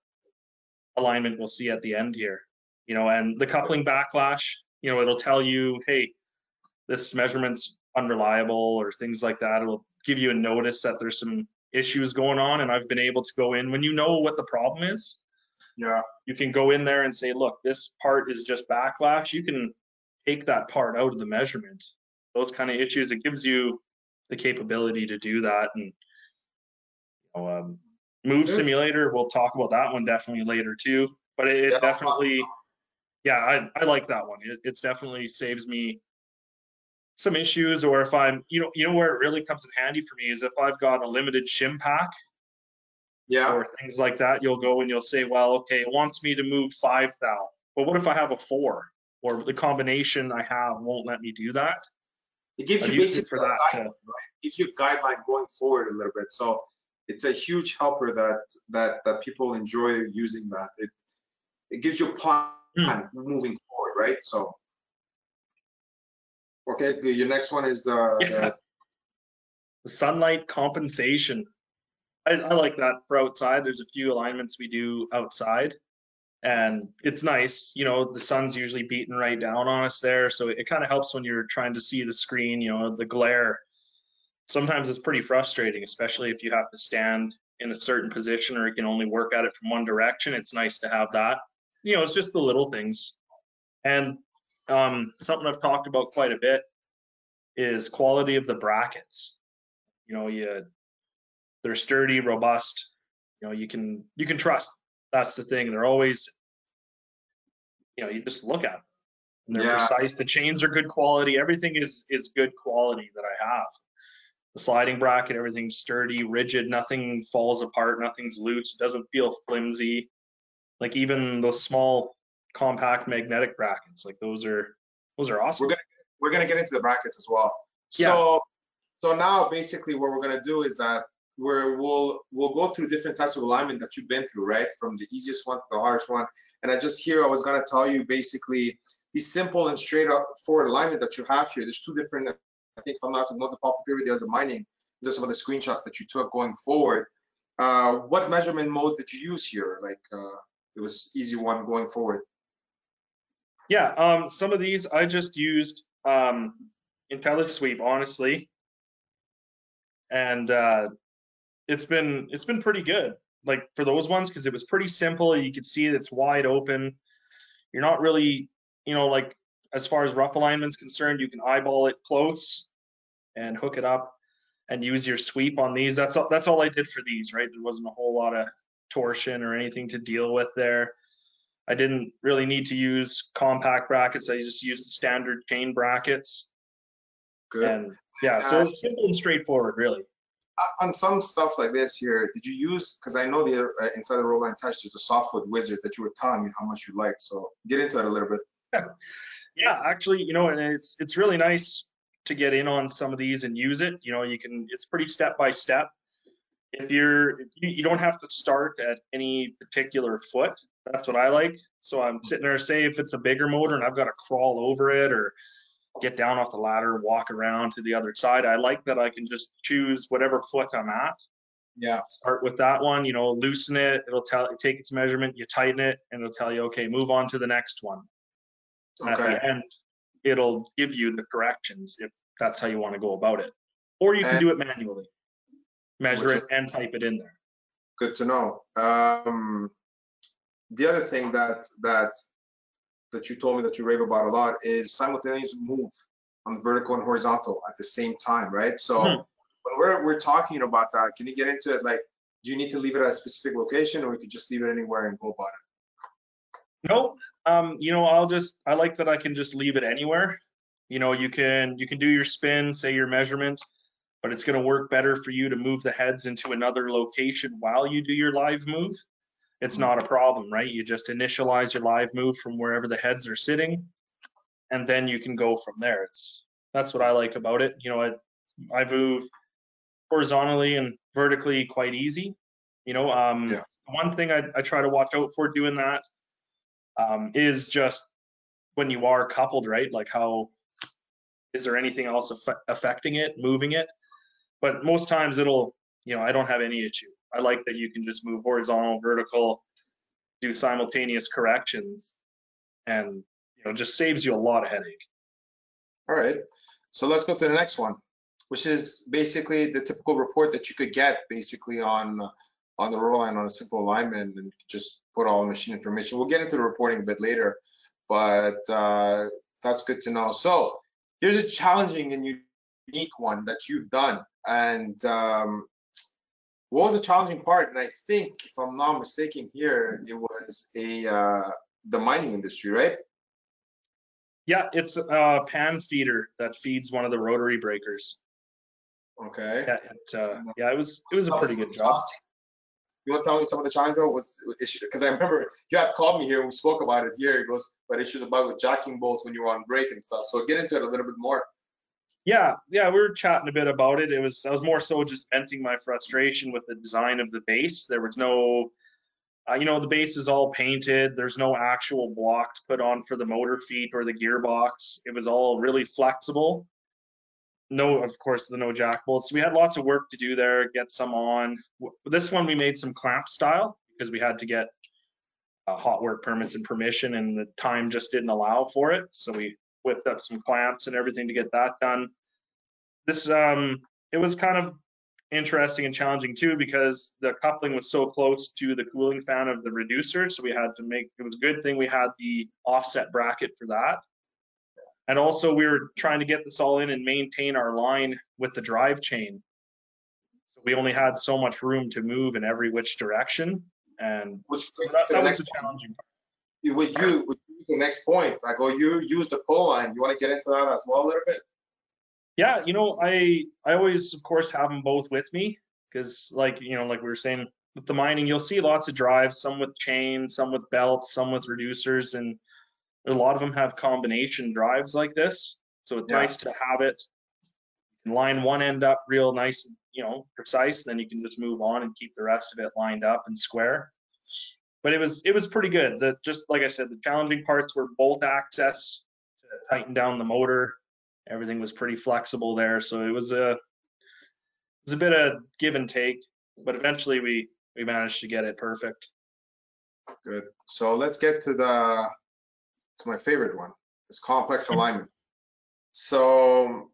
alignment we'll see at the end here. You know, and the coupling backlash, you know, it'll tell you, hey, this measurement's unreliable or things like that. It'll give you a notice that there's some issues going on. And I've been able to go in when you know what the problem is. Yeah. You can go in there and say, look, this part is just backlash. You can take that part out of the measurement. Those kind of issues, it gives you the capability to do that. And you know, um, Move Good. Simulator, we'll talk about that one definitely later too. But it, it Yeah. definitely, yeah, I, I like that one. It, it's definitely saves me some issues. Or if I'm, you know, you know where it really comes in handy for me is if I've got a limited shim pack Yeah. or things like that. You'll go and you'll say, well, okay, it wants me to move five thou. But what if I have a four? Or the combination I have won't let me do that. It gives I've you basically for that guideline, to- right? Gives you a guideline going forward a little bit. So it's a huge helper that that that people enjoy using that. It it gives you a plan Hmm. moving forward, right? So okay, good. Your next one is the, Yeah. the The sunlight compensation. I, I like that for outside. There's a few alignments we do outside. And it's nice, you know, the sun's usually beating right down on us there. So it kind of helps when you're trying to see the screen, you know, the glare. Sometimes it's pretty frustrating, especially if you have to stand in a certain position or you can only work at it from one direction. It's nice to have that. You know, it's just the little things. And um, something I've talked about quite a bit is quality of the brackets. You know, you they're sturdy, robust. You know, you can you can trust. That's the thing. They're always, you know, you just look at them. And they're Yeah. precise. The chains are good quality. Everything is is good quality that I have. The sliding bracket, everything's sturdy, rigid. Nothing falls apart. Nothing's loose. It doesn't feel flimsy. Like even those small compact magnetic brackets, like those are those are awesome. We're gonna we're gonna get into the brackets as well. Yeah. So so now basically what we're gonna do is that we're we'll we'll go through different types of alignment that you've been through, right? From the easiest one to the hardest one. And I just here I was gonna tell you basically the simple and straight up forward alignment that you have here. There's two different, I think if I'm not one's a pulp period, the other's a mining. These are some of the screenshots that you took going forward. Uh, what measurement mode did you use here? Like uh, it was easy one going forward. Yeah, um, some of these I just used um, IntelliSweep, honestly, and uh, it's been it's been pretty good. Like for those ones, because it was pretty simple. You could see it's wide open. You're not really, you know, like as far as rough alignment's concerned, you can eyeball it close and hook it up and use your sweep on these. That's all. That's all I did for these. Right, there wasn't a whole lot of torsion or anything to deal with there. I didn't really need to use compact brackets. I just used the standard chain brackets. Good. And yeah, so Uh, it's simple and straightforward, really. On some stuff like this here, did you use? Because I know the uh, inside of ROTALIGN touch, there's a soft foot wizard that you were telling me how much you liked. So get into it a little bit. Yeah, actually, you know, and it's it's really nice to get in on some of these and use it. You know, you can it's pretty step by step. If you're you, you don't have to start at any particular foot. That's what I like. So I'm sitting there, say if it's a bigger motor and I've got to crawl over it or get down off the ladder, walk around to the other side. I like that I can just choose whatever foot I'm at. Yeah. Start with that one, you know, loosen it. It'll tell take its measurement, you tighten it, and it'll tell you, okay, move on to the next one. And At the end, it'll give you the corrections if that's how you want to go about it. Or you can And- do it manually. Measure it and type it in there. Good to know. Um, the other thing that that that you told me that you rave about a lot is simultaneous move on the vertical and horizontal at the same time, right? So Mhm. when we're we're talking about that, can you get into it? Like, do you need to leave it at a specific location, or you could just leave it anywhere and go about it? No, um, you know, I'll just I like that I can just leave it anywhere. You know, you can you can do your spin, say your measurement, but it's going to work better for you to move the heads into another location while you do your live move. It's not a problem, right? You just initialize your live move from wherever the heads are sitting, and then you can go from there. It's that's what I like about it. You know, I I move horizontally and vertically quite easy. You know, um, Yeah. one thing I, I try to watch out for doing that um, is just when you are coupled, right? Like how is there anything else aff- affecting it, moving it? But most times it'll, you know, I don't have any issue. I like that you can just move horizontal, vertical, do simultaneous corrections, and you know, just saves you a lot of headache. All right. So let's go to the next one, which is basically the typical report that you could get basically on on the ROTALIGN on a simple alignment and just put all the machine information. We'll get into the reporting a bit later, but uh, that's good to know. So here's a challenging and unique one that you've done. And um, what was the challenging part? And I think, if I'm not mistaken here, it was a uh, the mining industry, right? Yeah, it's a pan feeder that feeds one of the rotary breakers. Okay. Yeah, it, uh, yeah, it was it was a pretty good job. You want to tell me some of the challenge was issue? Because I remember you had called me here and we spoke about it here. It goes, but issues about with jacking bolts when you were on break and stuff. So get into it a little bit more. Yeah, yeah, we were chatting a bit about it. It was I was more so just venting my frustration with the design of the base. There was no, uh, you know, the base is all painted. There's no actual blocks put on for the motor feet or the gearbox. It was all really flexible. No, of course, the no jack bolts. We had lots of work to do there. Get some on. This one we made some clamp style because we had to get uh, hot work permits and permission, and the time just didn't allow for it. So we whipped up some clamps and everything to get that done. This um, it was kind of interesting and challenging too because the coupling was so close to the cooling fan of the reducer, so we had to make. It was a good thing we had the offset bracket for that. And also we were trying to get this all in and maintain our line with the drive chain. So we only had so much room to move in every which direction. And Which so that, that was the challenging part. With you, you, the next point, I go, you use the PULLALIGN. You want to get into that as well a little bit? Yeah, you know, I I always of course have them both with me because like you know like we were saying with the mining you'll see lots of drives some with chains some with belts some with reducers and a lot of them have combination drives like this so it's Yeah. nice to have it you can line one end up real nice and you know precise then you can just move on and keep the rest of it lined up and square but it was it was pretty good the just like i said the challenging parts were bolt access to tighten down the motor everything was pretty flexible there so it was a it was a bit of give and take but eventually we we managed to get it perfect Good. So let's get to the to my favorite one, this complex alignment. So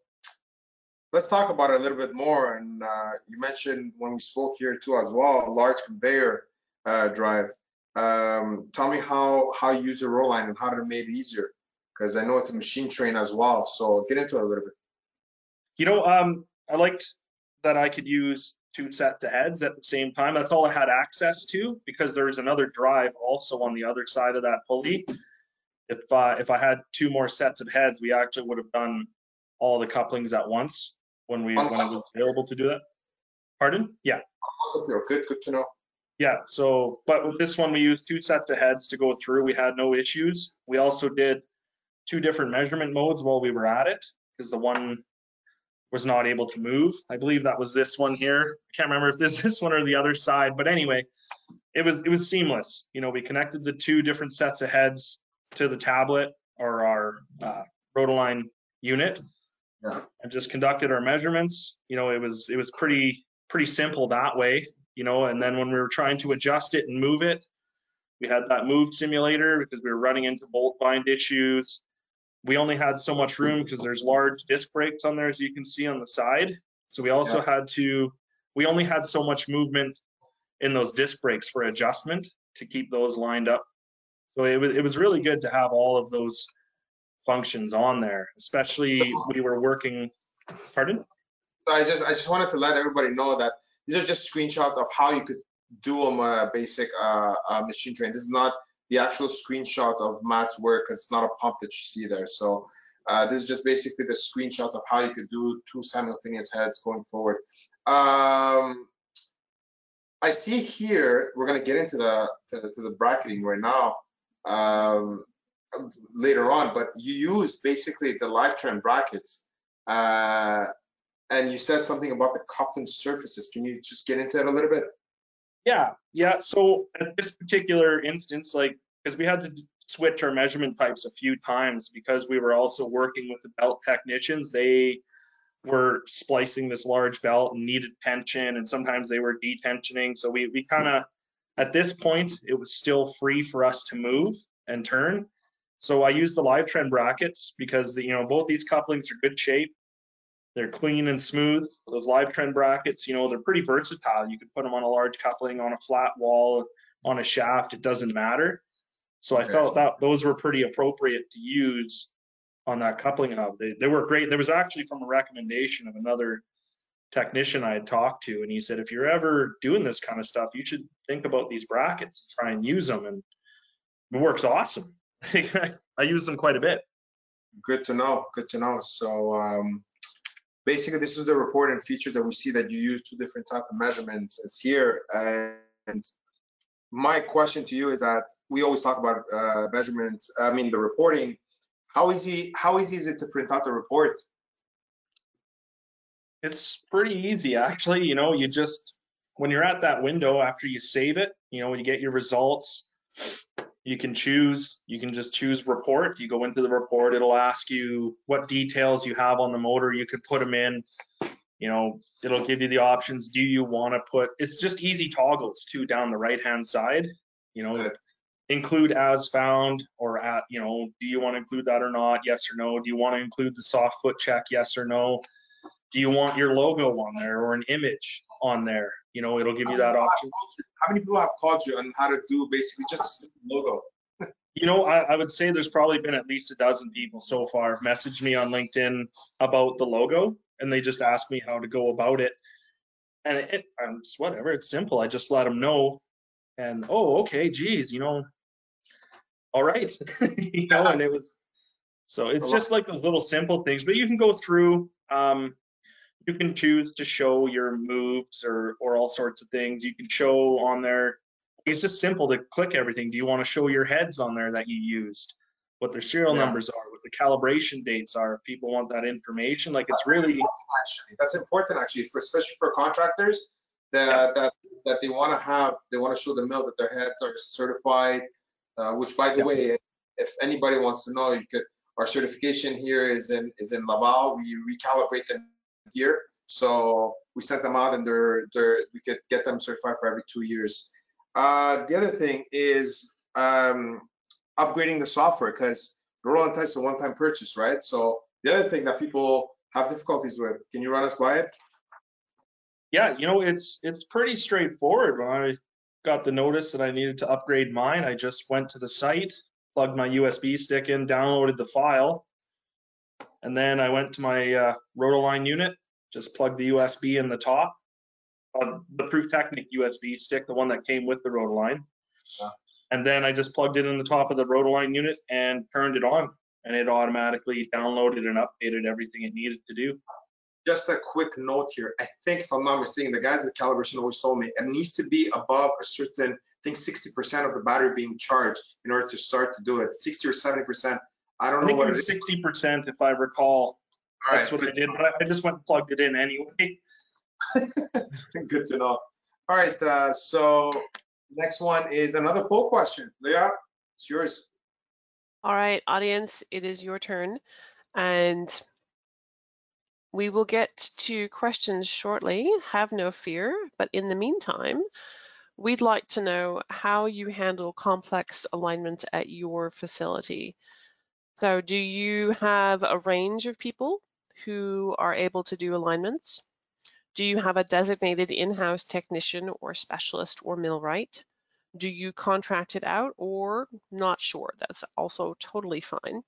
let's talk about it a little bit more. And uh, you mentioned when we spoke here too as well, a large conveyor uh, drive. Um, tell me how how you use the ROTALIGN and how to make it easier, because I know it's a machine train as well. So get into it a little bit. you know um i liked that i could use two sets of heads at the same time that's all i had access to because there's another drive also on the other side of that pulley if uh, if i had two more sets of heads we actually would have done all the couplings at once when we when it was available to do that pardon yeah Good, good to know. Yeah, so, but with this one, we used two sets of heads to go through. We had no issues. We also did two different measurement modes while we were at it, because the one was not able to move. I believe that was this one here. I can't remember if this is this one or the other side, but anyway, it was it was seamless. You know, we connected the two different sets of heads to the tablet or our uh, ROTALIGN unit, Yeah. and just conducted our measurements. You know, it was it was pretty pretty simple that way you know, and then when we were trying to adjust it and move it, we had that move simulator because we were running into bolt bind issues. We only had so much room because there's large disc brakes on there, as you can see on the side. So we also had to, we only had so much movement in those disc brakes for adjustment to keep those lined up. So it was, it was really good to have all of those functions on there, especially we were working, pardon? So I just I just wanted to let everybody know that these are just screenshots of how you could do a basic uh, uh, machine train. This is not the actual screenshot of Matt's work it's not a pump that you see there. So uh, this is just basically the screenshots of how you could do two simultaneous heads going forward. Um, I see here, we're gonna get into the to, to the bracketing right now um, later on, but you use basically the live trend brackets. Uh, and you said something about the coupling surfaces. Can you just get into it a little bit? Yeah, yeah. So at this particular instance, like, because we had to switch our measurement types a few times because we were also working with the belt technicians. They were splicing this large belt and needed tension, and sometimes they were detensioning. So we, we kind of, at this point, it was still free for us to move and turn. So I used the live trend brackets because you know both these couplings are good shape. They're clean and smooth. Those live trend brackets, you know, they're pretty versatile. You could put them on a large coupling, on a flat wall, on a shaft. It doesn't matter. So I felt that those were pretty appropriate to use on that coupling hub. They, they were great. There was actually from a recommendation of another technician I had talked to, and he said, if you're ever doing this kind of stuff, you should think about these brackets and try and use them. And it works awesome. I use them quite a bit. Good to know. Good to know. So um, basically, this is the reporting feature that we see that you use two different type of measurements as here. And my question to you is that we always talk about uh, measurements. I mean, the reporting. How easy? How easy is it to print out the report? It's pretty easy, actually. You know, you just when you're at that window after you save it, you know, when you get your results, you can choose, you can just choose report. You go into the report, it'll ask you what details you have on the motor. You could put them in, you know, it'll give you the options. Do you want to put, it's just easy toggles too down the right hand side, you know, include as found or at, you know, do you want to include that or not? Yes or no. Do you want to include the soft foot check? Yes or no. Do you want your logo on there or an image on there? You know, it'll give you that option. How many people have called you on how to do basically just logo? you know, I, I, would say there's probably been at least a dozen people so far messaged me on LinkedIn about the logo, and they just asked me how to go about it. And it, I'm just whatever, it's simple. I just let them know, and oh, okay, geez, you know, all right, you know, and it was. So it's just like those little simple things, but you can go through. Um, you can choose to show your moves or or all sorts of things. You can show on there. It's just simple to click everything. Do you want to show your heads on there that you used? What their serial yeah. numbers are, what the calibration dates are. If people want that information, like it's really actually that's important actually for especially for contractors that yeah. that that they want to have they want to show the mill that their heads are certified. Uh, which by the yeah. way, if anybody wants to know, you could our certification here is in is in Laval. We recalibrate them year. So we sent them out and they're, they're, we could get them certified for every two years. Uh, the other thing is um, upgrading the software because ROTALIGN touch is a one-time purchase, right? So the other thing that people have difficulties with, can you run us by it? Yeah, you know, it's it's pretty straightforward. When I got the notice that I needed to upgrade mine, I just went to the site, plugged my USB stick in, downloaded the file, and then I went to my uh, ROTALIGN unit, just plugged the USB in the top, uh, the Prüftechnik USB stick, the one that came with the ROTALIGN. Yeah. And then I just plugged it in the top of the ROTALIGN unit and turned it on, and it automatically downloaded and updated everything it needed to do. Just a quick note here. I think, if I'm not mistaken, the guys at Calibration always told me it needs to be above a certain, I think 60% of the battery being charged in order to start to do it. 60 or 70% I don't I know what it was sixty percent if I recall. All That's right, what I did, but I just went and plugged it in anyway. good to know. All right, uh, so next one is another poll question. Leah, it's yours. All right, audience, it is your turn. And we will get to questions shortly, have no fear. But in the meantime, we'd like to know how you handle complex alignment at your facility. So do you have a range of people who are able to do alignments? Do you have a designated in-house technician or specialist or millwright? Do you contract it out or not sure? That's also totally fine.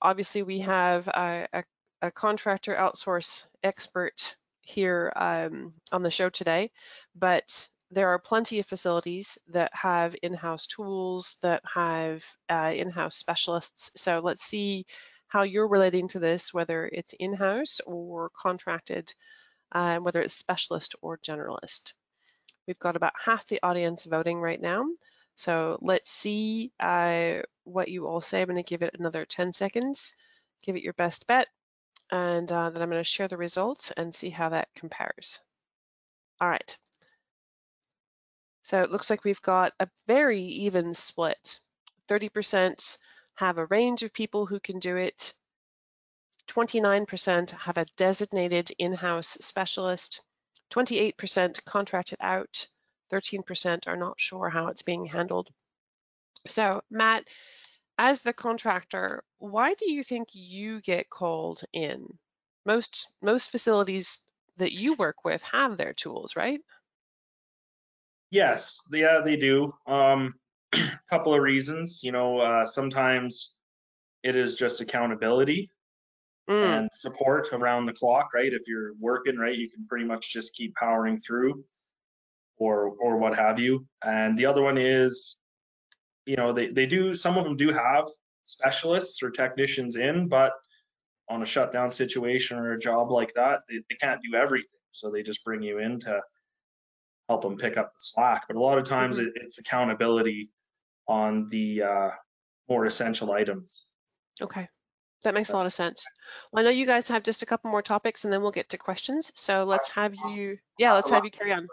Obviously, we have a, a, a contractor outsource expert here um, on the show today, but there are plenty of facilities that have in-house tools, that have uh, in-house specialists. So let's see how you're relating to this, whether it's in-house or contracted, uh, whether it's specialist or generalist. We've got about half the audience voting right now. So let's see uh, what you all say. I'm going to give it another 10 seconds. Give it your best bet. And uh, then I'm going to share the results and see how that compares. All right. So it looks like we've got a very even split. 30% have a range of people who can do it. 29% have a designated in-house specialist. 28% contract it out. 13% are not sure how it's being handled. So Matt, as the contractor, why do you think you get called in? Most most facilities that you work with have their tools, right? Yes, yeah, they do. Um, a couple of reasons. You know, uh, sometimes it is just accountability Mm, and support around the clock, right? If you're working, right, you can pretty much just keep powering through, or or what have you. And the other one is, you know, they they do. Some of them do have specialists or technicians in, but on a shutdown situation or a job like that, they, they can't do everything. So they just bring you in to help them pick up the slack. But a lot of times Mhm. it, it's accountability on the uh, more essential items. okay. That makes a lot of sense. Well, I know you guys have just a couple more topics and then we'll get to questions. So let's have you, yeah, let's have you carry on.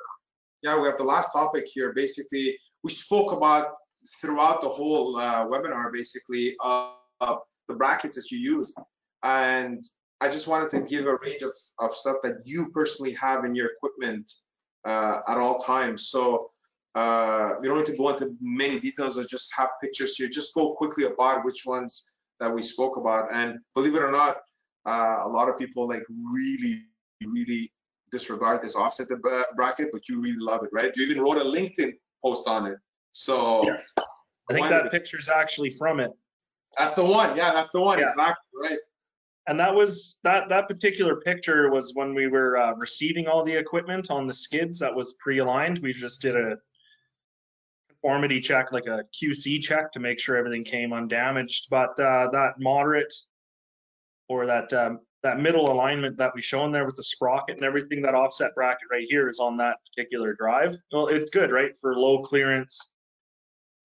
Yeah, we have the last topic here. Basically, we spoke about throughout the whole uh, webinar, basically, of, of the brackets that you use. And I just wanted to give a range of, of stuff that you personally have in your equipment uh, at all times. So uh, we don't need to go into many details or just have pictures here. Just go quickly about which ones that we spoke about. And believe it or not, uh, a lot of people like really, really disregard this offset the bracket, but you really love it, right? You even wrote a LinkedIn post on it. So Yes. I think that picture's actually from it. that's the one. Yeah, that's the one. Yeah. Exactly right. And that was that that particular picture was when we were uh, receiving all the equipment on the skids that was pre-aligned. We just did a conformity check, like a QC check, to make sure everything came undamaged. But uh, that moderate or that um, that middle alignment that we shown there with the sprocket and everything, that offset bracket right here is on that particular drive. Well, it's good, right, for low clearance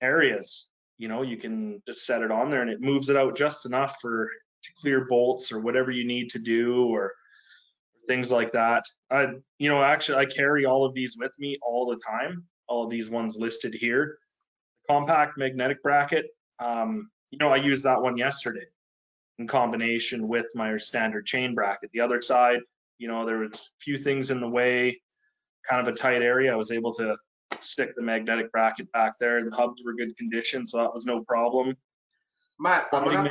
areas. You know, you can just set it on there and it moves it out just enough for to clear bolts or whatever you need to do or things like that. I, you know, actually I carry all of these with me all the time. All of these ones listed here. Compact magnetic bracket. Um, you know, I used that one yesterday in combination with my standard chain bracket. The other side, you know, there was a few things in the way, kind of a tight area. I was able to stick the magnetic bracket back there. The hubs were good condition, so that was no problem. Matt, I'm gonna,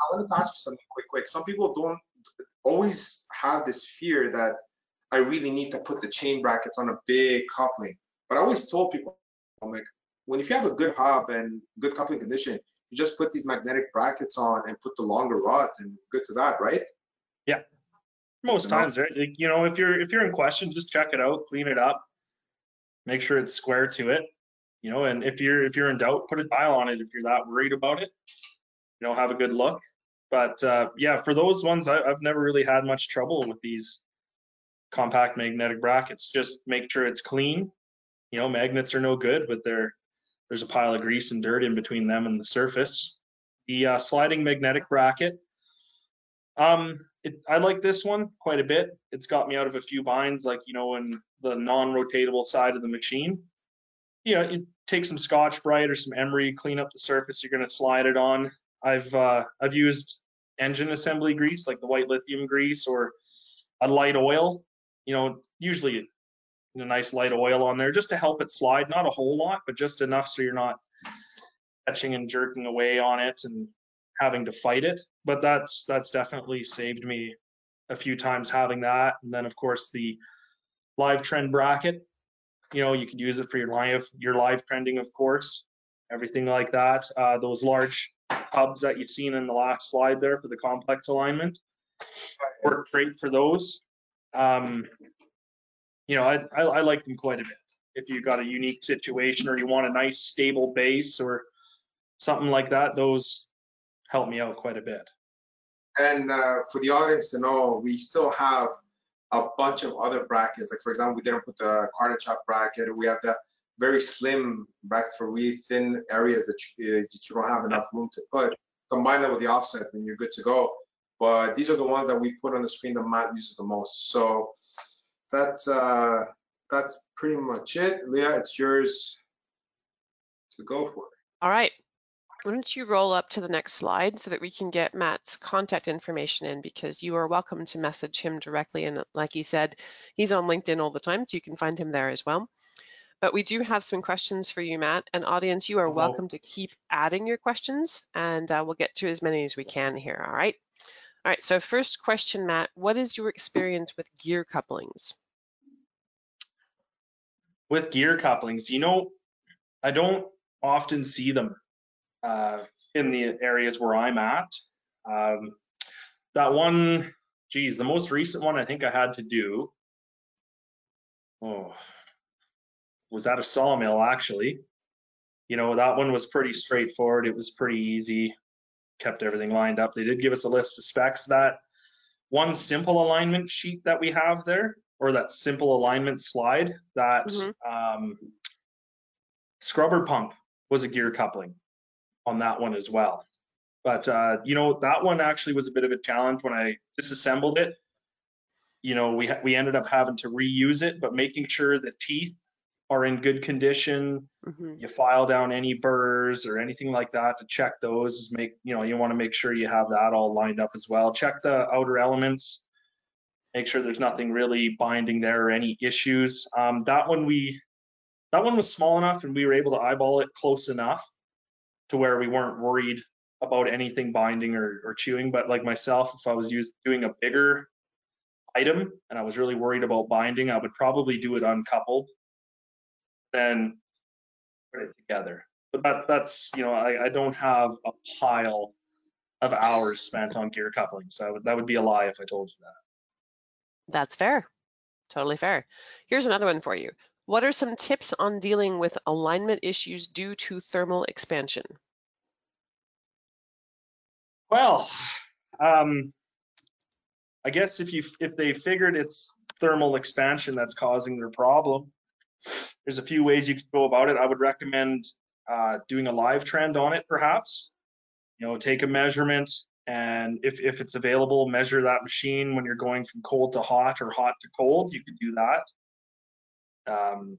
I wanted to ask you something quick, quick. Some people don't always have this fear that I really need to put the chain brackets on a big coupling. But I always told people, I'm like, when if you have a good hub and good coupling condition, you just put these magnetic brackets on and put the longer rods and good to that, right? Yeah. Most You know? times, right? Like, you know, if you're if you're in question, just check it out, clean it up, make sure it's square to it. You know, and if you're if you're in doubt, put a dial on it if you're that worried about it. You know, have a good look. But uh, yeah, for those ones, I, I've never really had much trouble with these compact magnetic brackets. Just make sure it's clean. You know, magnets are no good, but they're there's a pile of grease and dirt in between them and the surface. The uh, sliding magnetic bracket. Um, it, I like this one quite a bit. It's got me out of a few binds, like you know, in the non-rotatable side of the machine. You know, you take some Scotch Brite or some emery, clean up the surface you're going to slide it on. I've uh, I've used engine assembly grease, like the white lithium grease, or a light oil. You know, usually a nice light oil on there just to help it slide. Not a whole lot, but just enough so you're not catching and jerking away on it and having to fight it. But that's that's definitely saved me a few times having that. And then of course the live trend bracket. You know, you could use it for your live your live trending, of course, everything like that. Uh, those large hubs that you've seen in the last slide there for the complex alignment work great for those. Um, you know, I, I, I like them quite a bit. If you've got a unique situation or you want a nice stable base or something like that, those help me out quite a bit. And uh, for the audience to know, we still have a bunch of other brackets. Like for example, we didn't put the Cardan shaft bracket. We have the very slim bracket for really thin areas that you, uh, that you don't have enough room to put. Combine that with the offset, and you're good to go. But these are the ones that we put on the screen that Matt uses the most. So that's uh, that's pretty much it. Leah, it's yours to go for. All right. why don't you roll up to the next slide so that we can get Matt's contact information in because you are welcome to message him directly. And like he said, he's on LinkedIn all the time, so you can find him there as well. But we do have some questions for you, Matt. And audience, you are welcome to keep adding your questions and uh, we'll get to as many as we can here, all right? All right, so first question, Matt, what is your experience with gear couplings? with gear couplings, you know, I don't often see them uh, in the areas where I'm at. Um, that one, geez, the most recent one I think I had to do, oh, was at a sawmill actually. You know, that one was pretty straightforward. It was pretty easy, kept everything lined up. They did give us a list of specs. That one simple alignment sheet that we have there, or that simple alignment slide, that Mhm. um, scrubber pump was a gear coupling on that one as well. But uh, you know that one actually was a bit of a challenge when I disassembled it. You know we we ended up having to reuse it, but making sure the teeth are in good condition. Mhm. You file down any burrs or anything like that to check those. Is make you know you want to make sure you have that all lined up as well. Check the outer elements. Make sure there's nothing really binding there or any issues. Um, that one we that one was small enough and we were able to eyeball it close enough to where we weren't worried about anything binding or, or chewing. But like myself, if I was used, doing a bigger item and I was really worried about binding, I would probably do it uncoupled, then put it together. But that, that's, you know, I, I don't have a pile of hours spent on gear couplings. So would, that would be a lie if I told you that. That's fair. Totally fair. Here's another one for you. What are some tips on dealing with alignment issues due to thermal expansion? Well, um, I guess if you if they figured it's thermal expansion that's causing their problem, there's a few ways you could go about it. I would recommend uh, doing a live trend on it, perhaps. You know, take a measurement, and if if it's available, measure that machine when you're going from cold to hot or hot to cold. You could do that. Um,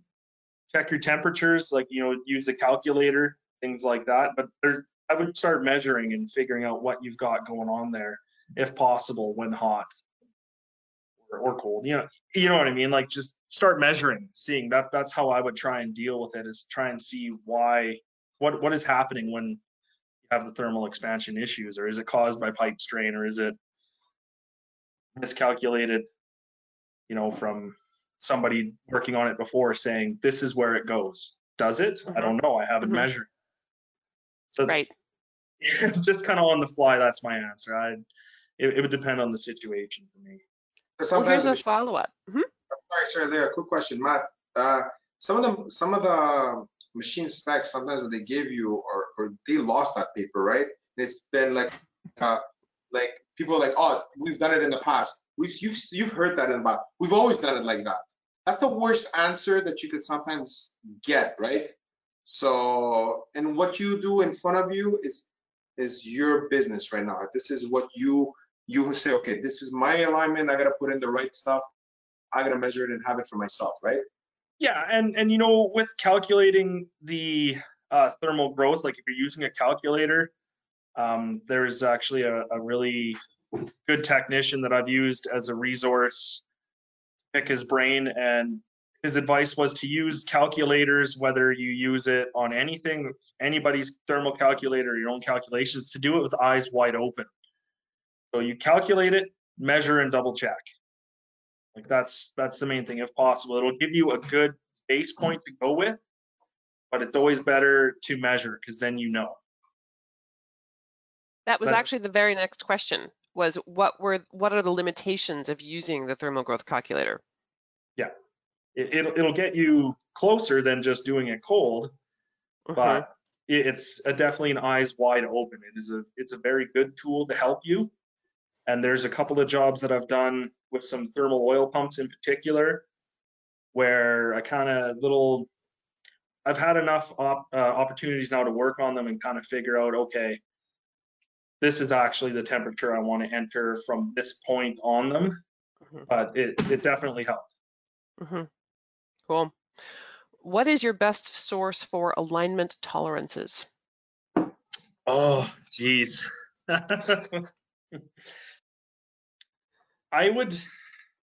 check your temperatures, like you know, use a calculator, things like that. But there, I would start measuring and figuring out what you've got going on there, if possible, when hot or, cold. You know, you know what I mean. Like just start measuring, seeing that. That's how I would try and deal with it. Is try and see why, what what is happening when you have the thermal expansion issues, or is it caused by pipe strain, or is it miscalculated? You know, from somebody working on it before saying this is where it goes. Does it? I don't know. I haven't Mhm. measured. So Right. just kind of on the fly, that's my answer. I it, it would depend on the situation for me. Well, here's a follow-up. Mhm. sorry, sorry, Leah, quick question, Matt. Uh, some of the some of the machine specs, sometimes what they give you, or, or they lost that paper, right? And It's been like, uh, like people are like, oh, we've done it in the past. We've, you've, you've heard that in the past. We've always done it like that. That's the worst answer that you could sometimes get, right? So, and what you do in front of you is, is your business right now. This is what you, you will say, okay, this is my alignment. I gotta put in the right stuff. I gotta measure it and have it for myself, right? Yeah, and and you know, with calculating the uh, thermal growth, like if you're using a calculator, um, there's actually a, a really good technician that I've used as a resource. Pick his brain, and his advice was to use calculators, whether you use it on anything, anybody's thermal calculator, your own calculations, to do it with eyes wide open. So you calculate it, measure, and double check. Like that's that's the main thing if possible. It'll give you a good base point to go with, but it's always better to measure because then you know. That was But- actually the very next question was what were what are the limitations of using the thermal growth calculator? It, it'll it'll get you closer than just doing it cold, but mm-hmm. it's a, definitely an eyes wide open. It is a it's a very good tool to help you. And there's a couple of jobs that I've done with some thermal oil pumps in particular, where I kind of little I've had enough op, uh, opportunities now to work on them and kind of figure out, okay, this is actually the temperature I want to enter from this point on them. Mhm. But it, it definitely helped. Mhm. Cool. What is your best source for alignment tolerances? Oh, geez. I would,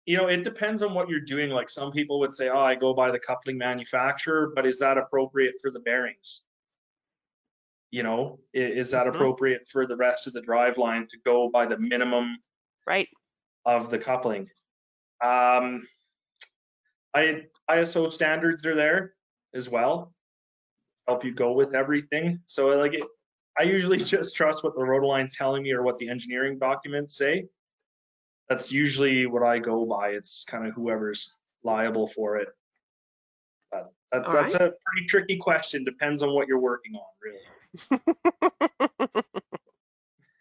you know, it depends on what you're doing. Like some people would say, oh, I go by the coupling manufacturer, but is that appropriate for the bearings? You know, is that Mhm. appropriate for the rest of the drive line to go by the minimum Right. of the coupling? Um, I, ISO standards are there as well, help you go with everything. So like it, I usually just trust what the ROTALIGN's telling me or what the engineering documents say. That's usually what I go by. It's kind of whoever's liable for it. But that, that's a pretty tricky question. Depends on what you're working on, really.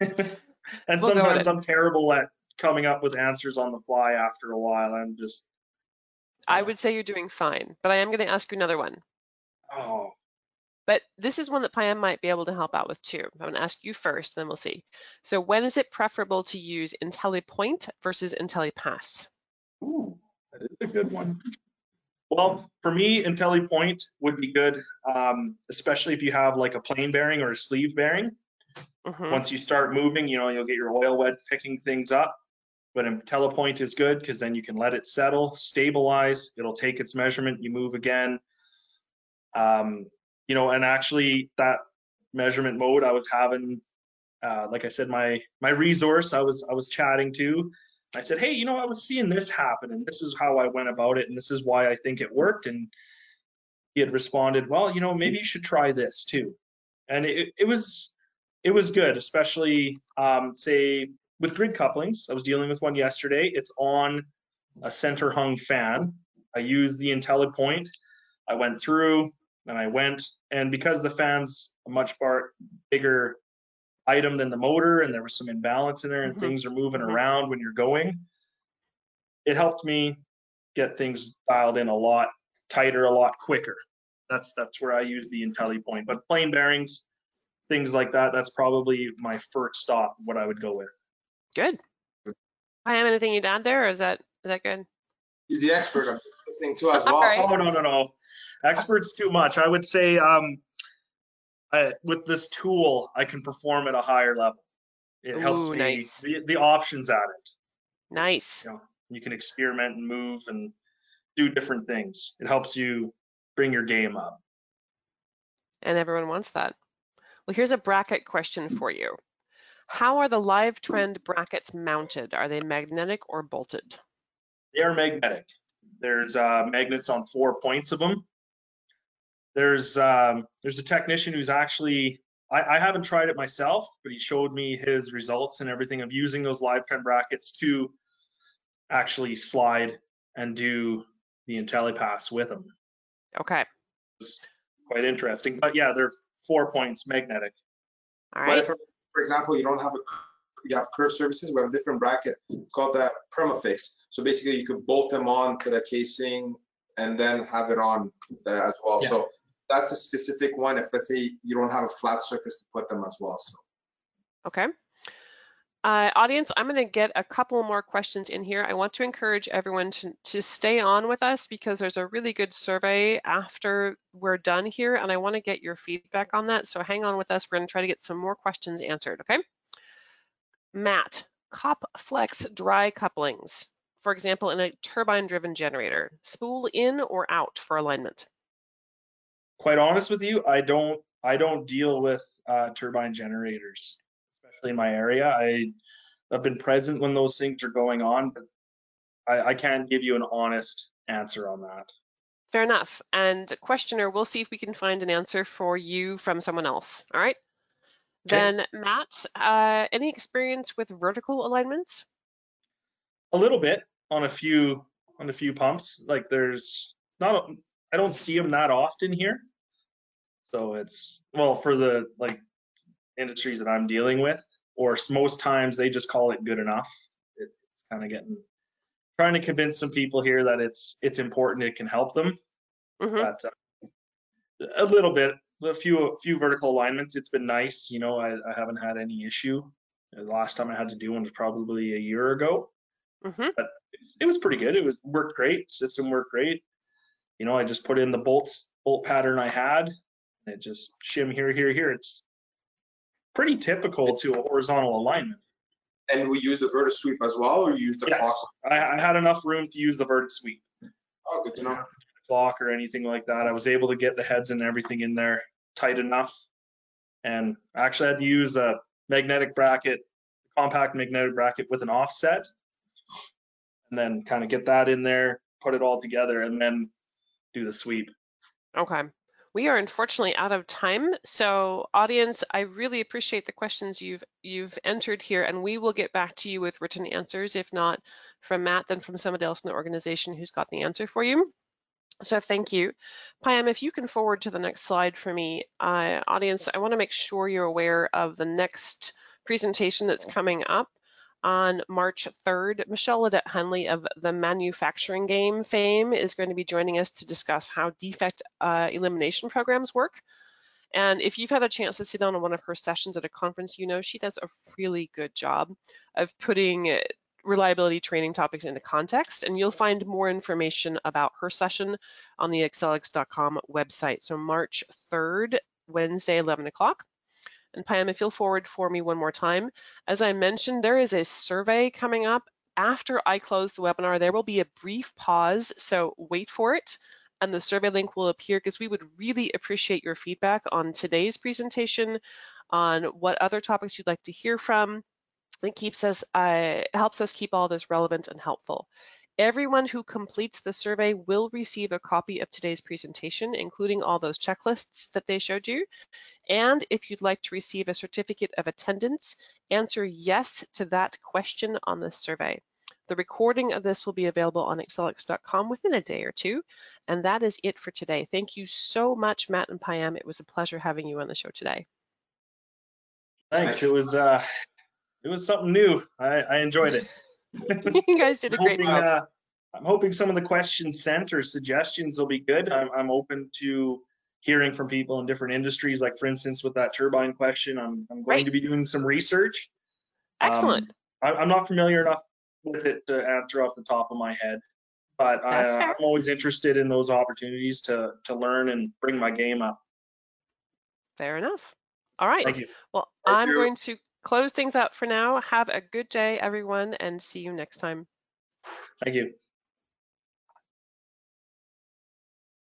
and We'll sometimes. I'm terrible at coming up with answers on the fly after a while. I'm just, I would say you're doing fine, but I am going to ask you another one. oh, But this is one that Payam might be able to help out with too. I'm going to ask you first, then we'll see. So when is it preferable to use IntelliPoint versus IntelliPass? Ooh, that is a good one. Well, for me, IntelliPoint would be good, um, especially if you have like a plain bearing or a sleeve bearing. Mhm. Once you start moving, you know, you'll get your oil wedge picking things up. But IntelliPoint is good because then you can let it settle, stabilize. It'll take its measurement. You move again. Um, you know, and actually that measurement mode I was having, uh, like I said, my my resource I was I was chatting to. I said, hey, you know, I was seeing this happen, and this is how I went about it, and this is why I think it worked. And he had responded, well, you know, maybe you should try this too. And it, it was it was good, especially um, say with grid couplings. I was dealing with one yesterday. It's on a center hung fan. I used the IntelliPoint. I went through and I went, and because the fan's a much bar, bigger item than the motor, and there was some imbalance in there, and Mhm. things are moving Mhm. around when you're going, it helped me get things dialed in a lot tighter, a lot quicker. That's that's where I use the IntelliPoint. But plain bearings, things like that, that's probably my first stop. What I would go with. Good. Payam, anything you'd add there, or is that is that good? He's the expert. I'm listening to as All well. right. Oh no no no, experts too much. I would say um, I, with this tool, I can perform at a higher level. It helps me nice. the, the options at it. Nice. You know, you can experiment and move and do different things. It helps you bring your game up. And everyone wants that. Well, here's a bracket question for you. How are the live trend brackets mounted? Are they magnetic or bolted? They are magnetic. There's uh, magnets on four points of them. There's um, there's a technician who's actually I, I haven't tried it myself, but he showed me his results and everything of using those live pen brackets to actually slide and do the IntelliPass with them. Okay. It's quite interesting. But yeah, they're four points magnetic. All But right. if, for example, you don't have a, you have curved surfaces, we have a different bracket called the Permafix. So basically you could bolt them on to the casing and then have it on uh, as well. Yeah. So that's a specific one if let's say you don't have a flat surface to put them as well. So Okay. Uh, audience, I'm going to get a couple more questions in here. I want to encourage everyone to, to stay on with us because there's a really good survey after we're done here, and I want to get your feedback on that. So hang on with us. We're going to try to get some more questions answered, okay? Matt, COP Flex dry couplings, for example, in a turbine-driven generator, spool in or out for alignment? Quite honest with you, I don't I don't deal with uh, turbine generators, especially in my area. I I've been present when those things are going on, but I, I can't give you an honest answer on that. Fair enough. And questioner, we'll see if we can find an answer for you from someone else. All right. Okay. Then Matt, uh, any experience with vertical alignments? A little bit on a few on a few pumps. Like there's not I don't see them that often here. So it's well for the like industries that I'm dealing with, or most times they just call it good enough. It, it's kind of getting trying to convince some people here that it's it's important. It can help them. hmm but uh, a little bit, a few a few vertical alignments. It's been nice, you know. I, I haven't had any issue. The last time I had to do one was probably a year ago. hmm It was, it was pretty good. It was worked great. System worked great. You know, I just put in the bolts bolt pattern I had, and it just shim here, here, here. It's pretty typical to a horizontal alignment. And we use the vertical sweep as well, or you use the Yes, clock? I, I had enough room to use the vert sweep Oh, good to know. clock or anything like that. I was able to get the heads and everything in there tight enough. And actually, I actually had to use a magnetic bracket, compact magnetic bracket with an offset. And then kind of get that in there, put it all together and then do the sweep. Okay. We are unfortunately out of time. So audience, I really appreciate the questions you've you've entered here and we will get back to you with written answers. If not from Matt, then from somebody else in the organization who's got the answer for you. So thank you. Payam, if you can forward to the next slide for me, uh, audience, I want to make sure you're aware of the next presentation that's coming up on March 3rd. Michelle Ledet Hunley of the Manufacturing Game fame is going to be joining us to discuss how defect uh, elimination programs work. And if you've had a chance to sit down on one of her sessions at a conference, you know she does a really good job of putting reliability training topics into context. And you'll find more information about her session on the accelix.com website. So March 3rd, Wednesday, 11 o'clock. And Payam, if you'll forward for me one more time. As I mentioned, there is a survey coming up. After I close the webinar, there will be a brief pause, so wait for it. And the survey link will appear because we would really appreciate your feedback on today's presentation, on what other topics you'd like to hear from. It keeps us, uh, helps us keep all this relevant and helpful. Everyone who completes the survey will receive a copy of today's presentation, including all those checklists that they showed you. And if you'd like to receive a certificate of attendance, answer yes to that question on the survey. The recording of this will be available on accelix.com within a day or two. And that is it for today. Thank you so much, Matt and Payam. It was a pleasure having you on the show today. Thanks. It was uh it was something new. I, I enjoyed it. you guys did a great hoping, job. uh, I'm hoping some of the questions sent or suggestions will be good. I'm, I'm open to hearing from people in different industries. Like for instance, with that turbine question, I'm, I'm going Right. to be doing some research. Excellent. Um, I, I'm not familiar enough with it to answer off the top of my head, but I, That's uh, always interested in those opportunities to to learn and bring my game up. Fair enough. All right. Thank you. Well, Thank I'm you. going to close things up for now. Have a good day, everyone, and see you next time. Thank you.